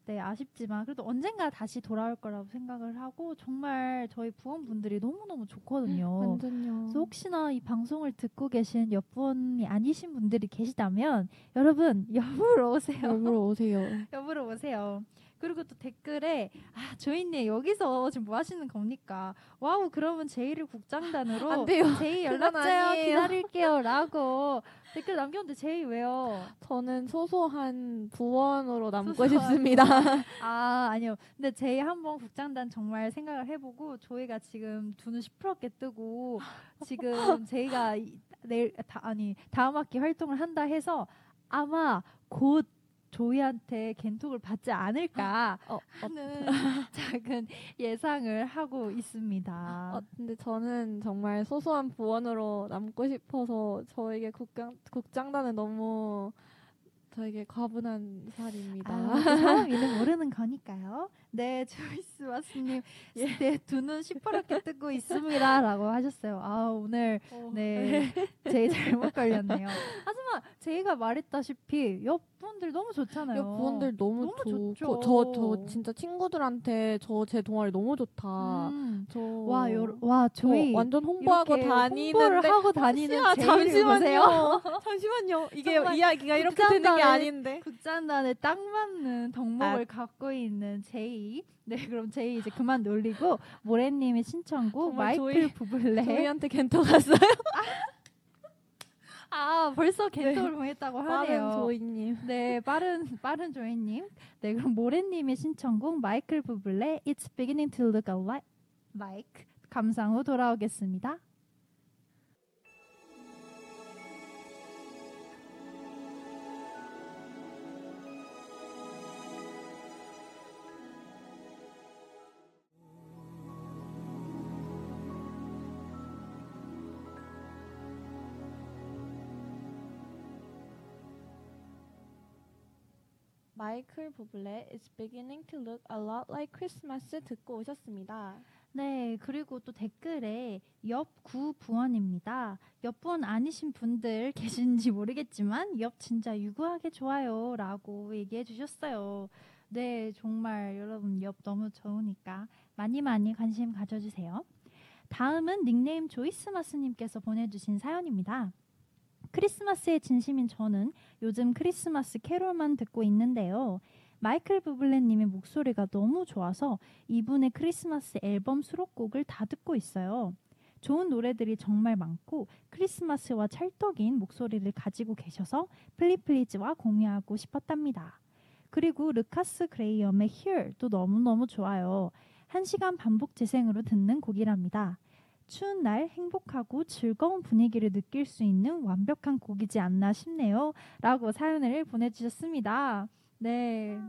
네, 아쉽지만 그래도 언젠가 다시 돌아올 거라고 생각을 하고 정말 저희 부원분들이 너무너무 좋거든요. 완전요. 그래서 혹시나 이 방송을 듣고 계신 옆부원이 아니신 분들이 계시다면 여러분 옆으로 오세요. 옆으로 오세요. 옆으로 오세요. 그리고 또 댓글에 아 조이님 여기서 지금 뭐 하시는 겁니까? wow 그러면 제이를 국장단으로 안 돼요. 제이 연락줘요 기다릴게요라고 댓글 남겼는데 제이 왜요? 저는 소소한 부원으로 남고 소소한 싶습니다. 아 아니요. 근데 제이 한번 국장단 정말 생각을 해보고 조이가 지금 두눈 시퍼렇게 뜨고 지금 제이가 내일 다, 아니 다음 학기 활동을 한다 해서 아마 곧 조이한테 갠톡을 받지 않을까 어, 어. 하는 작은 예상을 하고 있습니다. 어, 근데 저는 정말 소소한 부원으로 남고 싶어서 저에게 국장, 국장단은 너무 저에게 과분한 살입니다. 아, 그 사람 이름 모르는 거니까요. 네, 조이스 마스님, 예. 네, 두눈 시퍼렇게 뜨고 있습니다라고 하셨어요. 아 오늘 어. 네, 제이 잘못 걸렸네요. 하지만 제이가 말했다시피 옆 분들 너무 좋잖아요. 옆 분들 너무, 너무 좋죠. 저, 저 진짜 친구들한테 저 제 동아리 너무 좋다. 음. 저와 와 저희 완전 홍보하고 다니는데 하고 다니는 잠시만요. 잠시만요. 이게 이야기가 이렇게 되는 게 아닌데. 국장단에 딱 맞는 덕목을 아. 갖고 있는 제이. 네, 그럼 제이 이제 그만 놀리고 모래님의 신청곡 마이클 조이, 부블레. 저희한테 겐토 갔어요? 아 벌써 겐토를 네. 보냈다고 하네요. 빠른 조이님. 네, 빠른 빠른 조이님. 네, 그럼 모래님의 신청곡 마이클 부블레 It's Beginning to Look Like 감상 후 돌아오겠습니다. 마이클 부블레 It's beginning to look a lot like Christmas 듣고 오셨습니다. 네, 그리고 또 댓글에 옆구 부원입니다. 옆부원 아니신 분들 계신지 모르겠지만 옆 진짜 유구하게 좋아요라고 얘기해 주셨어요. 네, 정말 여러분 옆 너무 좋으니까 많이 많이 관심 가져주세요. 다음은 닉네임 조이스마스님께서 보내주신 사연입니다. 크리스마스에 진심인 저는 요즘 크리스마스 캐롤만 듣고 있는데요. 마이클 부블레님의 목소리가 너무 좋아서 이분의 크리스마스 앨범 수록곡을 다 듣고 있어요. 좋은 노래들이 정말 많고 크리스마스와 찰떡인 목소리를 가지고 계셔서 플리플리즈와 공유하고 싶었답니다. 그리고 루카스 그레이엄의 Here도 너무너무 좋아요. 한 시간 반복 재생으로 듣는 곡이랍니다. 추운 날 행복하고 즐거운 분위기를 느낄 수 있는 완벽한 곡이지 않나 싶네요. 라고 사연을 보내주셨습니다. 네.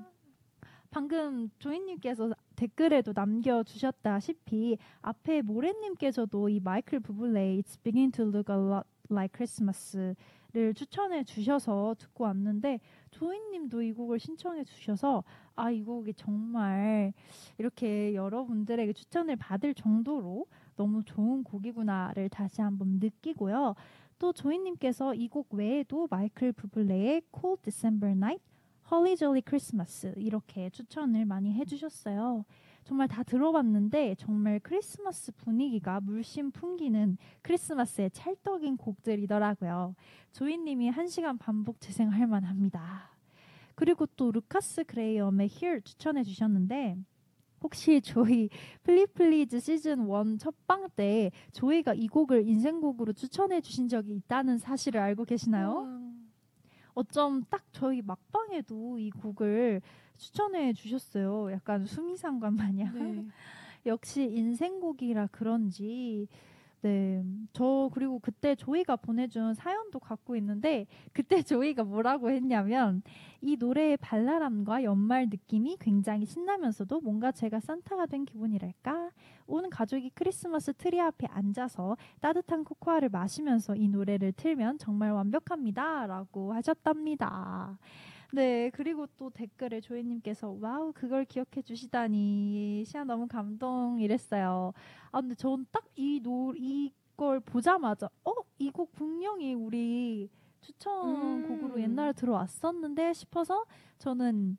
방금 조인님께서 댓글에도 남겨주셨다시피 앞에 모래님께서도 이 마이클 부블레 It's beginning to look a lot like Christmas를 추천해 주셔서 듣고 왔는데 조인님도 이 곡을 신청해 주셔서 아 이 곡이 정말 이렇게 여러분들에게 추천을 받을 정도로 너무 좋은 곡이구나를 다시 한번 느끼고요. 또 조이님께서 이 곡 외에도 마이클 부블레의 Cold December Night, Holly Jolly Christmas 이렇게 추천을 많이 해주셨어요. 정말 다 들어봤는데 정말 크리스마스 분위기가 물씬 풍기는 크리스마스의 찰떡인 곡들이더라고요. 조이님이 한 시간 반복 재생할 만합니다. 그리고 또 루카스 그레이엄의 Here 추천해 주셨는데 혹시 조이 플리플리즈 시즌 1 첫방 때 조이가 이 곡을 인생곡으로 추천해 주신 적이 있다는 사실을 알고 계시나요? 음. 어쩜 딱 저희 막방에도 이 곡을 추천해 주셨어요. 약간 수미상관 마냥. 네. 역시 인생곡이라 그런지 네. 저 그리고 그때 조이가 보내준 사연도 갖고 있는데 그때 조이가 뭐라고 했냐면 이 노래의 발랄함과 연말 느낌이 굉장히 신나면서도 뭔가 제가 산타가 된 기분이랄까? 온 가족이 크리스마스 트리 앞에 앉아서 따뜻한 코코아를 마시면서 이 노래를 틀면 정말 완벽합니다. 라고 하셨답니다. 네, 그리고 또 댓글에 조이님께서 wow 그걸 기억해 주시다니 시아 너무 감동 이랬어요. 아 근데 전 딱 이 노 이걸 보자마자 어 이 곡 분명히 우리 추천곡으로 음. 옛날에 들어왔었는데 싶어서 저는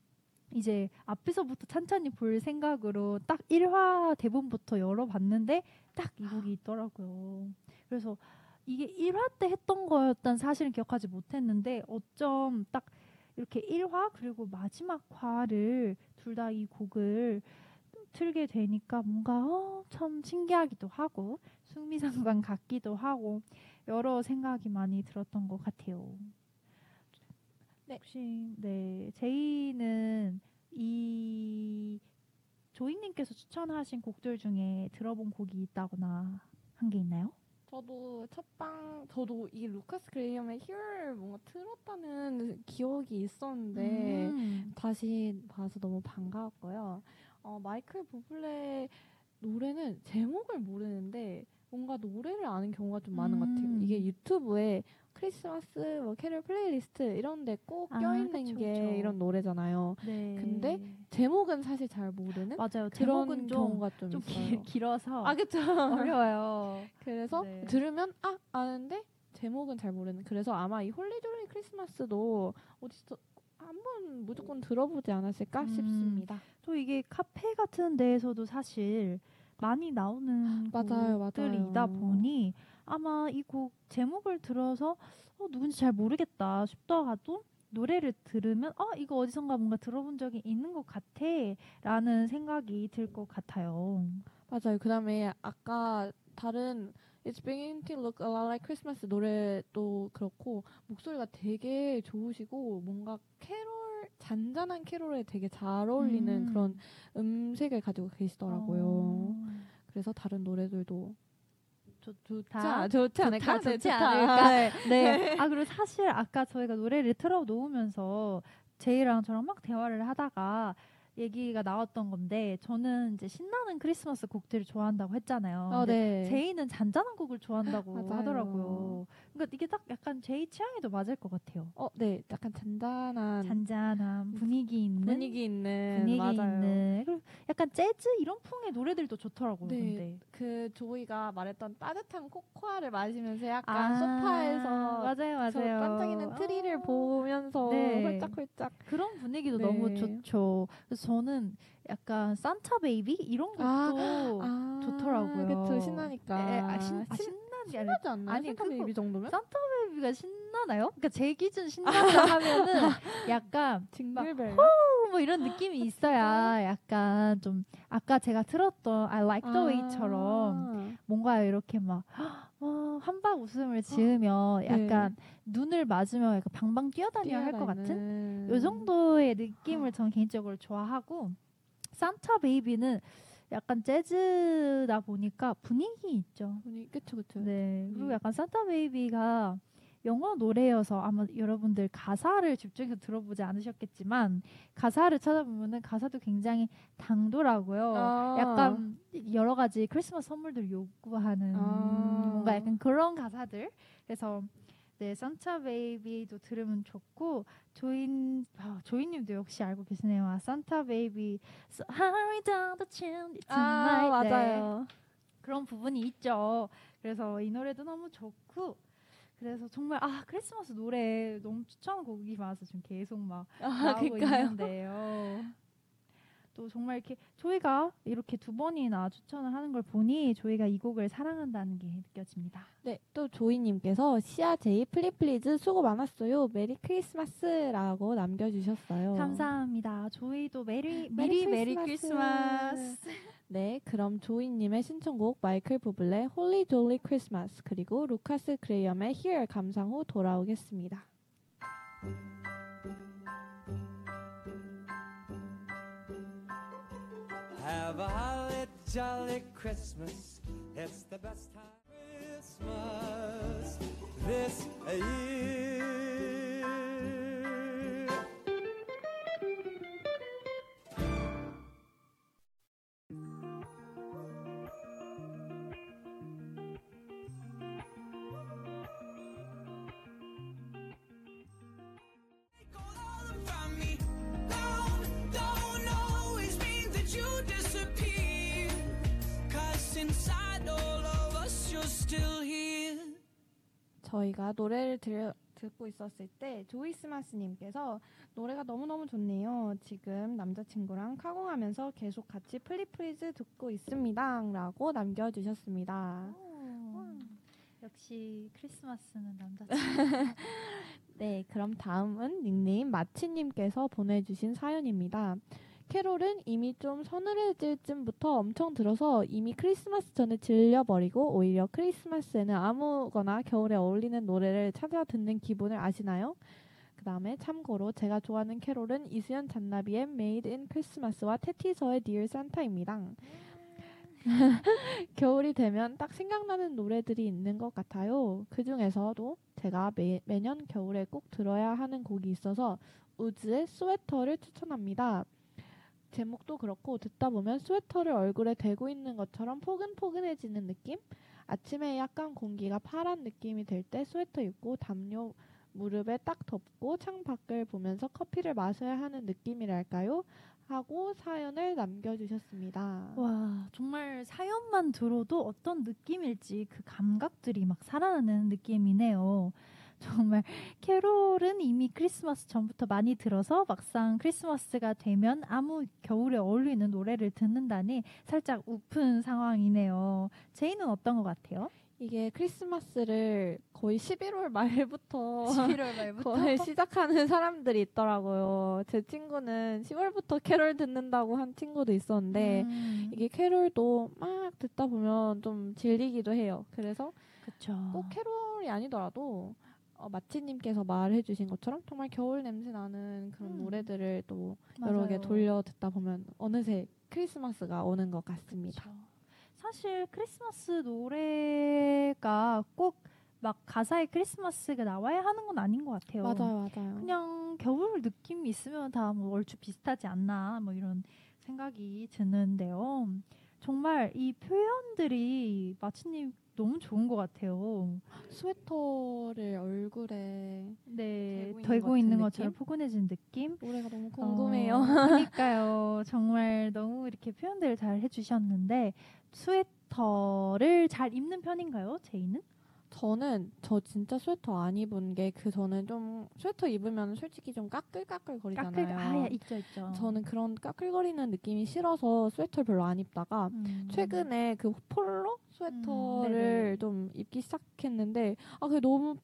이제 앞에서부터 찬찬히 볼 생각으로 딱 1화 대본부터 열어봤는데 딱 이 곡이 있더라고요. 그래서 이게 1화 때 했던 거였던 사실은 기억하지 못했는데 어쩜 딱 이렇게 1화 그리고 마지막 화를 둘 다 이 곡을 틀게 되니까 뭔가 어, 참 신기하기도 하고 승미상관 같기도 하고 여러 생각이 많이 들었던 것 같아요. 네. 혹시 네 제이는 이 조이님께서 추천하신 곡들 중에 들어본 곡이 있다거나 한 게 있나요? 저도 첫방 저도 이 루카스 그레이엄의 히어를 뭔가 틀었다는 기억이 있었는데 음. 다시 봐서 너무 반가웠고요. 어, 마이클 부블레 노래는 제목을 모르는데 뭔가 노래를 아는 경우가 좀 많은 음. 것 같아요. 이게 음. 유튜브에 크리스마스 뭐 캐럴 플레이리스트 이런 데 꼭 아, 껴있는 아, 게 그쵸. 이런 노래잖아요. 네. 근데 제목은 사실 잘 모르는 맞아요. 제목은 좀, 좀, 좀 기, 길어서 아 그쵸 어려워요. 그래서 네. 들으면 아 아는데 제목은 잘 모르는. 그래서 아마 이 Holly Jolly Christmas도 어디서 한번 무조건 들어보지 않았을까 음, 싶습니다. 또 이게 카페 같은 데에서도 사실 많이 나오는 맞아요, 곡들이다 맞아요. 보니 아마 이 곡 제목을 들어서 어, 누군지 잘 모르겠다 싶더라도 노래를 들으면 어 이거 어디선가 뭔가 들어본 적이 있는 것 같아라는 생각이 들 것 같아요. 맞아요. 그다음에 아까 다른 It's beginning to look a lot like Christmas 노래도 그렇고 목소리가 되게 좋으시고 뭔가 캐롤 잔잔한 캐롤에 되게 잘 어울리는 음. 그런 음색을 가지고 계시더라고요. 어. 그래서 다른 노래들도 좋, 좋다. 자, 좋지 않을까? 좋다, 좋지 않을까? 네. 네. 아 그리고 사실 아까 저희가 노래를 틀어 놓으면서 제이랑 저랑 막 대화를 하다가 얘기가 나왔던 건데 저는 이제 신나는 크리스마스 곡들을 좋아한다고 했잖아요. 어, 네. 제이는 잔잔한 곡을 좋아한다고 하더라고요. 그러니까 이게 딱 약간 제이 취향에도 맞을 것 같아요. 어, 네, 약간 잔잔한 잔잔한 분위기 있는 분위기 있는 분위기 맞아요. 있는 그리고 약간 재즈 이런 풍의 노래들도 좋더라고요. 네, 근데 그 조이가 말했던 따뜻한 코코아를 마시면서 약간 아, 소파에서 맞아요, 맞아요. 반짝이는 트리를 아, 보면서 네. 홀짝홀짝 그런 분위기도 네. 너무 좋죠. 그래서 저는 약간 Santa Baby 이런 것도 아, 아, 좋더라고요. 그쵸 신나니까. 에, 아, 신, 아, 신, 신나지 않지 않나요? 아니 Santa Baby 정도면? 산타 베이비가 신나나요? 그러니까 제 기준 신난다 하면은 약간 징글벨 뭐 이런 느낌이 있어야 약간 좀 아까 제가 틀었던 I Like the Way처럼 뭔가 이렇게 막 어, 한박 웃음을 지으며 네. 약간 네. 눈을 맞으며 약간 방방 뛰어다녀야 할 것 같은 요 정도의 느낌을 전 개인적으로 좋아하고 산타 베이비는 약간 재즈다 보니까 분위기 있죠. 분위기 그쵸 그쵸. 네 그리고 약간 산타 베이비가 영어 노래여서 아마 여러분들 가사를 집중해서 들어보지 않으셨겠지만 가사를 찾아보면은 가사도 굉장히 당돌하고요. 아~ 약간 여러 가지 크리스마스 선물들 요구하는 아~ 뭔가 약간 그런 가사들. 그래서 네, Santa Baby도 들으면 좋고 조인 아, 조인님도 역시 알고 계시네요. 아, Santa Baby Hurry down the chimney tonight. 아, 맞아요. 네. 그런 부분이 있죠. 그래서 이 노래도 너무 좋고 그래서 정말 아 크리스마스 노래 너무 추천 곡이 많아서 지금 계속 막 아, 나오고 그러니까요? 있는데요. 또 정말 이렇게 저희가 이렇게 두 번이나 추천을 하는 걸 보니 저희가 이 곡을 사랑한다는 게 느껴집니다. 네, 또 조이님께서 시아 제이 플리플리즈 수고 많았어요. Merry Christmas라고 남겨주셨어요. 감사합니다. 조이도 Merry Merry Merry Christmas. 네, 그럼 조이님의 신청곡 마이클 부블레 Holly Jolly Christmas 그리고 루카스 그레이엄의 Here 감상 후 돌아오겠습니다. Have a holly jolly Christmas. It's the best time. Christmas this year. 저희가 노래를 들, 듣고 있었을 때 조이스마스님께서 노래가 너무너무 좋네요. 지금 남자친구랑 카공하면서 계속 같이 플리플리즈 듣고 있습니다. 라고 남겨주셨습니다. 역시 크리스마스는 남자. 네, 그럼 다음은 닉네임 마치님께서 보내주신 사연입니다. 캐롤은 이미 좀 서늘해질 쯤부터 엄청 들어서 이미 크리스마스 전에 질려버리고 오히려 크리스마스에는 아무거나 겨울에 어울리는 노래를 찾아 듣는 기분을 아시나요? 그 다음에 참고로 제가 좋아하는 캐롤은 이수현 잔나비의 Made in Christmas와 태티서의 Dear Santa입니다. 겨울이 되면 딱 생각나는 노래들이 있는 것 같아요. 그 중에서도 제가 매, 매년 겨울에 꼭 들어야 하는 곡이 있어서 우즈의 스웨터를 추천합니다. 제목도 그렇고 듣다 보면 스웨터를 얼굴에 대고 있는 것처럼 포근포근해지는 느낌? 아침에 약간 공기가 파란 느낌이 될때 스웨터 입고 담요 무릎에 딱 덮고 창 밖을 보면서 커피를 마셔야 하는 느낌이랄까요? 하고 사연을 남겨주셨습니다. 와 정말 사연만 들어도 어떤 느낌일지 그 감각들이 막 살아나는 느낌이네요. 정말 캐롤은 이미 크리스마스 전부터 많이 들어서 막상 크리스마스가 되면 아무 겨울에 어울리는 노래를 듣는다니 살짝 우픈 상황이네요. 제이는 어떤 것 같아요? 이게 크리스마스를 거의 11월 말부터 11월 말부터 거의 시작하는 사람들이 있더라고요. 제 친구는 10월부터 캐롤 듣는다고 한 친구도 있었는데 음. 이게 캐롤도 막 듣다 보면 좀 질리기도 해요. 그래서 그쵸. 꼭 캐롤이 아니더라도 어, 마치님께서 말해주신 것처럼 정말 겨울 냄새 나는 그런 음. 노래들을 또 맞아요. 여러 개 돌려 듣다 보면 어느새 크리스마스가 오는 것 같습니다. 그쵸. 사실 크리스마스 노래가 꼭 막 가사에 크리스마스가 나와야 하는 건 아닌 것 같아요. 맞아요, 맞아요. 그냥 겨울 느낌이 있으면 다 뭐 얼추 비슷하지 않나 뭐 이런 생각이 드는데요. 정말 이 표현들이 마치님 너무 좋은 것 같아요. 스웨터를 얼굴에 네 대고 있는, 있는 것처럼 포근해진 느낌. 노래가 너무 궁금해요. 어, 그러니까요. 정말 너무 이렇게 표현들을 잘 해주셨는데 스웨터를 잘 입는 편인가요, 제이는? 저는 저 진짜 스웨터 안 입은 게 그 저는 좀 스웨터 입으면 솔직히 좀 까끌까끌 거리잖아요. 까끌, 아, 있죠, 있죠. 저는 그런 까끌거리는 느낌이 싫어서 스웨터를 별로 안 입다가 음. 최근에 그 폴로 스웨터를 음, 좀 입기 시작했는데 아 그게 너무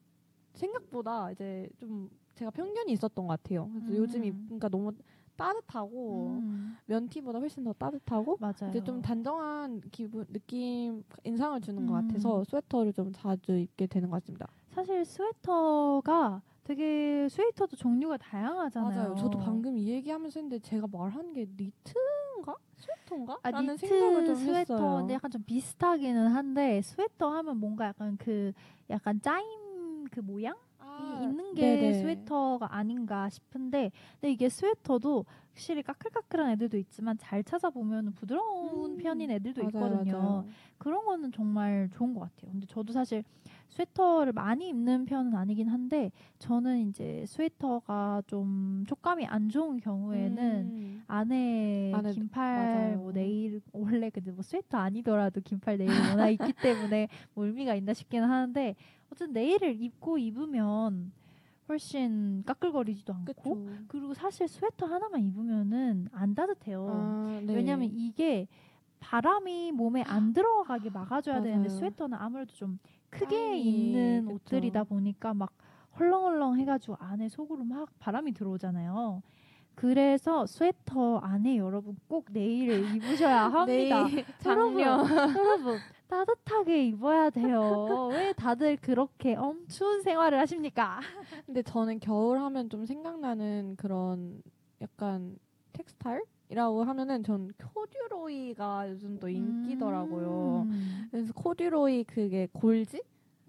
생각보다 이제 좀 제가 편견이 있었던 것 같아요. 그래서 음. 요즘 입으니까 너무 따뜻하고 음. 면티보다 훨씬 더 따뜻하고 맞아요. 이제 좀 단정한 기분 느낌 인상을 주는 음. 것 같아서 스웨터를 좀 자주 입게 되는 것 같습니다. 사실 스웨터가 되게 스웨터도 종류가 다양하잖아요. 맞아요. 저도 방금 이 얘기하면서 했는데 제가 말한 게 니트인가 스웨터인가? 아, 라는 니트 생각을 좀 스웨터인데 약간 좀 비슷하기는 한데 스웨터 하면 뭔가 약간 그 약간 짜임 그 모양 아, 있는 게 네네. 스웨터가 아닌가 싶은데 근데 이게 스웨터도 확실히 까끌까끌한 애들도 있지만 잘 찾아보면 부드러운 음, 편인 애들도 맞아요, 있거든요. 맞아요. 그런 거는 정말 좋은 것 같아요. 근데 저도 사실 스웨터를 많이 입는 편은 아니긴 한데 저는 이제 스웨터가 좀 촉감이 안 좋은 경우에는 음. 안에, 안에 긴팔 뭐 내의를 원래 근데 뭐 스웨터 아니더라도 긴팔 내의를 워낙 입기 때문에 뭐 의미가 있나 싶기는 하는데 어쨌든 네일을 입고 입으면 훨씬 까끌거리지도 않고 그쵸. 그리고 사실 스웨터 하나만 입으면은 안 따뜻해요. 아, 네. 왜냐하면 이게 바람이 몸에 안 들어가게 막아줘야 되는데 스웨터는 아무래도 좀 크게 아이, 입는 그쵸. 옷들이다 보니까 막 헐렁헐렁 해가지고 안에 속으로 막 바람이 들어오잖아요. 그래서 스웨터 안에 여러분 꼭 네일을 입으셔야 합니다. 여러분, 여러분 따뜻하게 입어야 돼요. 왜 다들 그렇게 엄 추운 생활을 하십니까? 근데 저는 겨울 하면 좀 생각나는 그런 약간 텍스타일 이라고 하면은 전 코듀로이가 요즘 또 인기더라고요. 음. 그래서 코듀로이 그게 골지?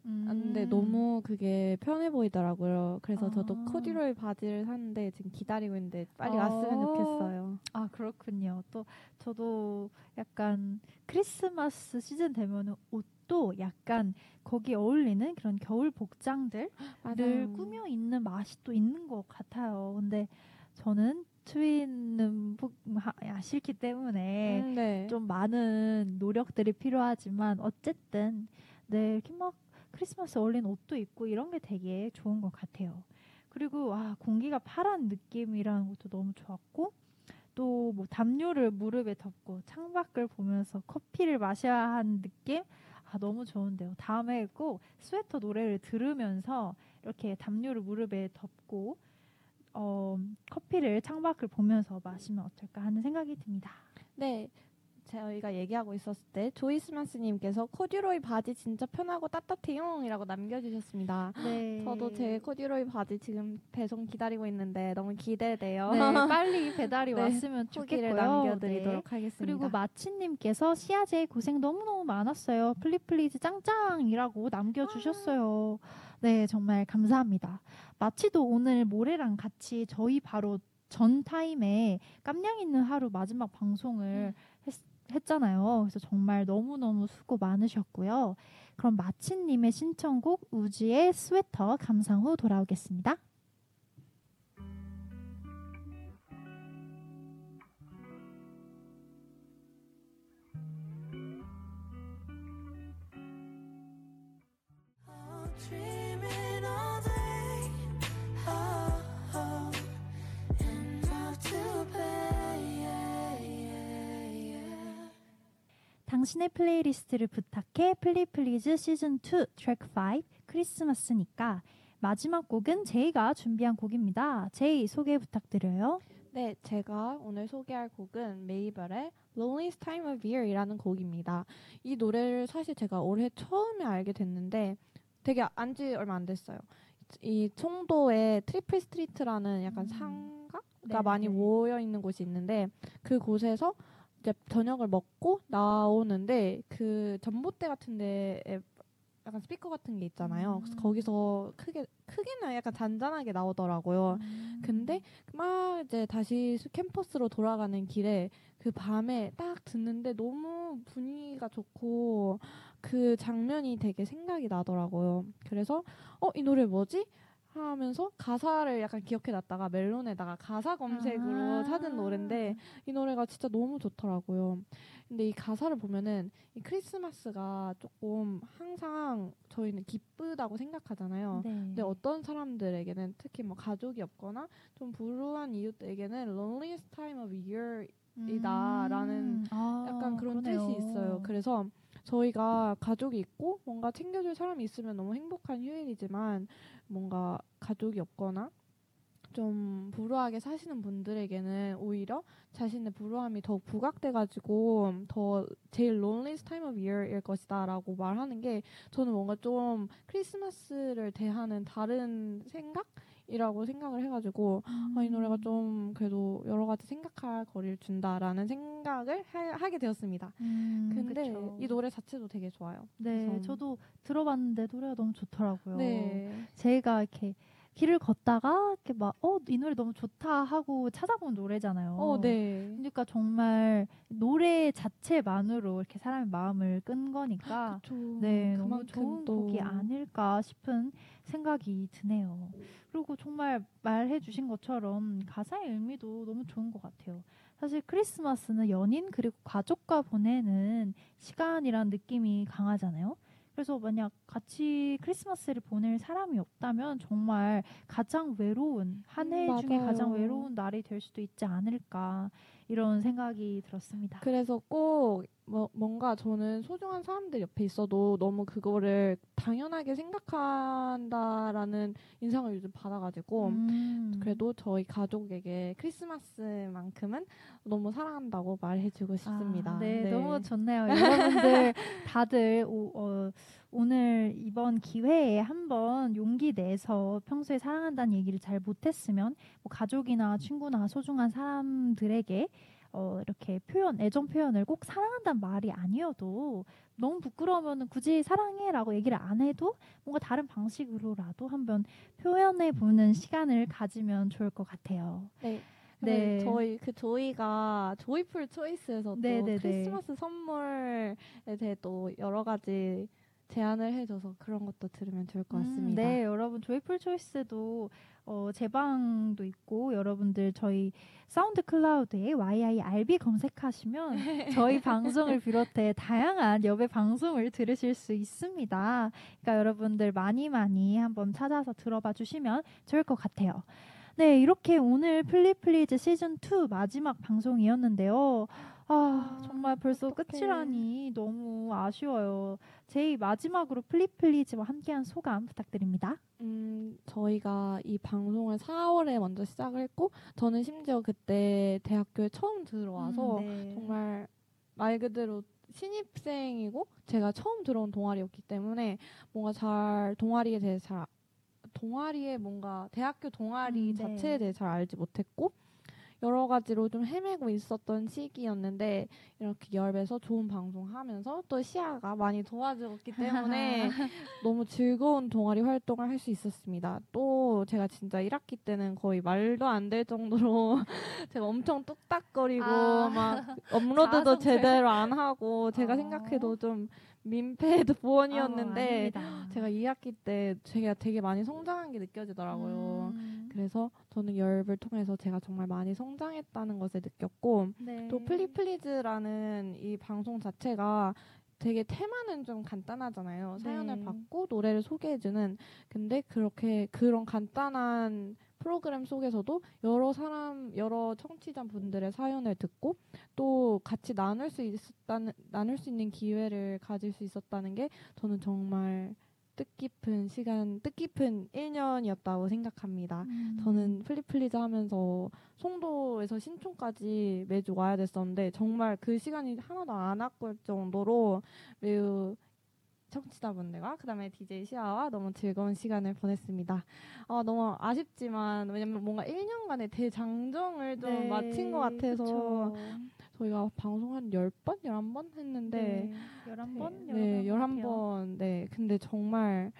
음. 근데 너무 그게 편해 보이더라고요. 그래서 아. 저도 코듀로이 바지를 샀는데 지금 기다리고 있는데 빨리 아. 왔으면 좋겠어요. 아 그렇군요. 또 저도 약간 크리스마스 시즌 되면 옷도 약간 거기 어울리는 그런 겨울 복장들을 꾸며 있는 맛이 또 있는 것 같아요. 근데 저는 트윈은 싫기 때문에 음, 네. 좀 많은 노력들이 필요하지만 어쨌든 네 이렇게 막 크리스마스 어울린 옷도 입고 이런 게 되게 좋은 것 같아요. 그리고 아 공기가 파란 느낌이라는 것도 너무 좋았고 또 뭐 담요를 무릎에 덮고 창밖을 보면서 커피를 마셔야 하는 느낌 아 너무 좋은데요. 다음에 꼭 스웨터 노래를 들으면서 이렇게 담요를 무릎에 덮고 어, 커피를 창밖을 보면서 마시면 어떨까 하는 생각이 듭니다. 네, 저희가 얘기하고 있었을 때 조이스마스님께서 코듀로이 바지 진짜 편하고 따뜻해요이라고 남겨주셨습니다. 네. 저도 제 코듀로이 바지 지금 배송 기다리고 있는데 너무 기대돼요. 네, 빨리 배달이 네, 왔으면 좋겠고요. 남겨드리도록 네. 하겠습니다. 그리고 마치님께서 시아 제이 고생 너무 너무 많았어요. 플리플리즈 짱짱이라고 남겨주셨어요. 네, 정말 감사합니다. 마치도 오늘 모래랑 같이 저희 바로 전 타임에 깜냥 있는 하루 마지막 방송을 음. 했 잖아요. 그래서 정말 너무너무 수고 많으셨고요. 그럼 마치님의 신청곡 우즈의 스웨터 감상 후 돌아오겠습니다. 당신의 플레이리스트를 부탁해 플리플리즈 시즌 2 트랙 5 크리스마스니까 마지막 곡은 제이가 준비한 곡입니다. 제이 소개 부탁드려요. 네, 제가 오늘 소개할 곡은 메이블의 Loneliest Time of Year이라는 곡입니다. 이 노래를 사실 제가 올해 처음에 알게 됐는데 되게 안 지 얼마 안 됐어요. 이 송도에 트리플 스트리트라는 약간 음. 상가가 네, 많이 네. 모여 있는 곳이 있는데 그 곳에서 이제 저녁을 먹고 나오는데 그 전봇대 같은 데에 약간 스피커 같은 게 있잖아요. 음. 그래서 거기서 크게 크게는 약간 잔잔하게 나오더라고요. 음. 근데 막 이제 다시 캠퍼스로 돌아가는 길에 그 밤에 딱 듣는데 너무 분위기가 좋고 그 장면이 되게 생각이 나더라고요. 그래서 어 이 노래 뭐지? 하면서 가사를 약간 기억해 놨다가 멜론에다가 가사 검색으로 아~ 찾은 노래인데 이 노래가 진짜 너무 좋더라고요. 근데 이 가사를 보면은 이 크리스마스가 조금 항상 저희는 기쁘다고 생각하잖아요. 네. 근데 어떤 사람들에게는 특히 뭐 가족이 없거나 좀 불우한 이웃에게는 loneliest time of year이다라는 음~ 아~ 약간 그런 그러네요. 뜻이 있어요. 그래서 저희가 가족이 있고 뭔가 챙겨줄 사람이 있으면 너무 행복한 휴일이지만 뭔가 가족이 없거나 좀 불우하게 사시는 분들에게는 오히려 자신의 불우함이 더 부각돼가지고 더 제일 loneliest time of year일 것이다라고 말하는 게 저는 뭔가 좀 크리스마스를 대하는 다른 생각? 이라고 생각을 해가지고 음. 아, 이 노래가 음. 좀 그래도 여러 가지 생각할 거리를 준다라는 생각을 하, 게 되었습니다. 음, 근데 그쵸. 이 노래 자체도 되게 좋아요. 네, 그래서. 저도 들어봤는데 노래가 너무 좋더라고요. 네. 제가 이렇게 길을 걷다가 이렇게 막 어 이 노래 너무 좋다 하고 찾아본 노래잖아요. 어, 네. 그러니까 정말 노래 자체만으로 이렇게 사람의 마음을 끈 거니까 그쵸. 네 너무 좋은 또... 곡이 아닐까 싶은 생각이 드네요. 그리고 정말 말해주신 것처럼 가사의 의미도 너무 좋은 것 같아요. 사실 크리스마스는 연인 그리고 가족과 보내는 시간이란 느낌이 강하잖아요. 그래서 만약 같이 크리스마스를 보낼 사람이 없다면 정말 가장 외로운 한해 음, 중에 가장 외로운 날이 될 수도 있지 않을까 이런 생각이 들었습니다. 그래서 꼭 뭐, 뭔가 저는 소중한 사람들 옆에 있어도 너무 그거를 당연하게 생각한다라는 인상을 요즘 받아가지고 음. 그래도 저희 가족에게 크리스마스만큼은 너무 사랑한다고 말해주고 아, 싶습니다. 아, 네, 네, 너무 좋네요. 여러분들 다들 오, 어, 오늘 이번 기회에 한번 용기 내서 평소에 사랑한다는 얘기를 잘 못했으면 뭐 가족이나 친구나 소중한 사람들에게 어, 이렇게 표현, 애정 표현을 꼭 사랑한다는 말이 아니어도 너무 부끄러우면 굳이 사랑해라고 얘기를 안 해도 뭔가 다른 방식으로라도 한번 표현해 보는 시간을 가지면 좋을 것 같아요. 네. 네. 저희 그 조이가 조이풀 초이스에서도 네네네. 크리스마스 선물에 대해 또 여러 가지 제안을 해줘서 그런 것도 들으면 좋을 것 음, 같습니다. 음, 네, 여러분 조이풀 초이스도 어, 제 방도 있고 여러분들 저희 사운드 클라우드에 YIRB 검색하시면 저희 방송을 비롯해 다양한 여배 방송을 들으실 수 있습니다. 그러니까 여러분들 많이 많이 한번 찾아서 들어봐 주시면 좋을 것 같아요. 네, 이렇게 오늘 플리플리즈 시즌 2 마지막 방송이었는데요. 아, 아 정말 벌써 어떡해. 끝이라니 너무 아쉬워요. 제이 마지막으로 플리플리즈와 함께한 소감 부탁드립니다. 음, 저희가 이 방송을 4월에 먼저 시작을 했고 저는 심지어 그때 대학교에 처음 들어와서 음, 네. 정말 말 그대로 신입생이고 제가 처음 들어온 동아리였기 때문에 뭔가 잘 동아리에 대해 잘 동아리에 뭔가 대학교 동아리 음, 네. 자체에 대해 잘 알지 못했고 여러 가지로 좀 헤매고 있었던 시기였는데 이렇게 열배서 좋은 방송하면서 또 시아가 많이 도와주었기 때문에 너무 즐거운 동아리 활동을 할 수 있었습니다. 또 제가 진짜 1학기 때는 거의 말도 안 될 정도로 제가 엄청 뚝딱거리고 아. 막 업로드도 제대로 안 하고 제가 어. 생각해도 좀 민폐도 보원이었는데 아, 제가 2학기 때 제가 되게 많이 성장한 게 느껴지더라고요. 음. 그래서 저는 열을 통해서 제가 정말 많이 성장했다는 것을 느꼈고 네. 또 플리플리즈라는 이 방송 자체가 되게 테마는 좀 간단하잖아요. 사연을 네. 받고 노래를 소개해주는. 근데 그렇게 그런 간단한 프로그램 속에서도 여러 사람, 여러 청취자분들의 사연을 듣고 또 같이 나눌 수 있었다는, 나눌 수 있는 기회를 가질 수 있었다는 게 저는 정말 뜻깊은 시간, 뜻깊은 1년이었다고 생각합니다. 음. 저는 플리플리즈 하면서 송도에서 신촌까지 매주 와야 됐었는데 정말 그 시간이 하나도 안 아까울 정도로 매우 청취자분들과 그다음에 DJ 시아와 너무 즐거운 시간을 보냈습니다. 어, 너무 아쉽지만 왜냐면 뭔가 1년간의 대장정을 좀 네, 마친 것 같아서 그쵸. 저희가 방송 한 10번, 11번 했는데 네, 11번? 네, 11번. 네. 근데 정말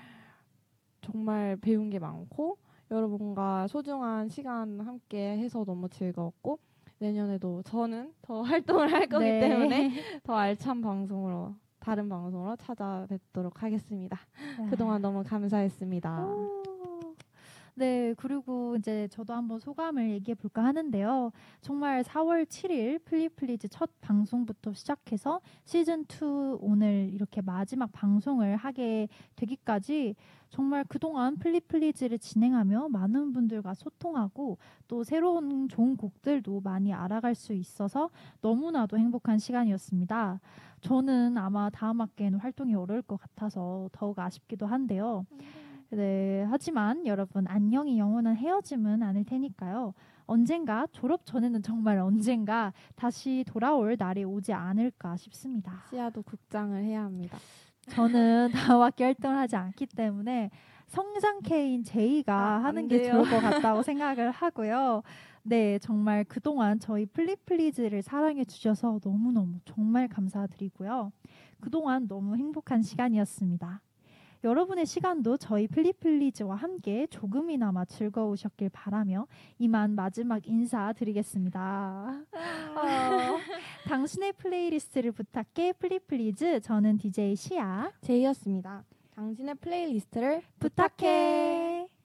정말 배운 게 많고 여러분과 소중한 시간 함께 해서 너무 즐거웠고 내년에도 저는 더 활동을 할 거기 네. 때문에 더 알찬 방송으로 다른 방송으로 찾아뵙도록 하겠습니다. 네. 그동안 너무 감사했습니다. 오. 네, 그리고 이제 저도 한번 소감을 얘기해 볼까 하는데요. 정말 4월 7일 플리플리즈 첫 방송부터 시작해서 시즌 2 오늘 이렇게 마지막 방송을 하게 되기까지 정말 그동안 플리플리즈를 진행하며 많은 분들과 소통하고 또 새로운 좋은 곡들도 많이 알아갈 수 있어서 너무나도 행복한 시간이었습니다. 저는 아마 다음 학기에는 활동이 어려울 것 같아서 더욱 아쉽기도 한데요. 음. 네, 하지만 여러분 안녕이 영원한 헤어짐은 아닐 테니까요. 언젠가 졸업 전에는 정말 언젠가 다시 돌아올 날이 오지 않을까 싶습니다. 시아도 국장을 해야 합니다. 저는 다음 학기 활동을 하지 않기 때문에 성장케인 제이가 아, 하는 게 좋을 것 같다고 생각을 하고요. 네, 정말 그동안 저희 플리플리즈를 사랑해 주셔서 너무너무 정말 감사드리고요. 그동안 너무 행복한 시간이었습니다. 여러분의 시간도 저희 플리플리즈와 함께 조금이나마 즐거우셨길 바라며 이만 마지막 인사드리겠습니다. 어, 당신의 플레이리스트를 부탁해 플리플리즈 저는 DJ 시아 제이였습니다. 당신의 플레이리스트를 부탁해.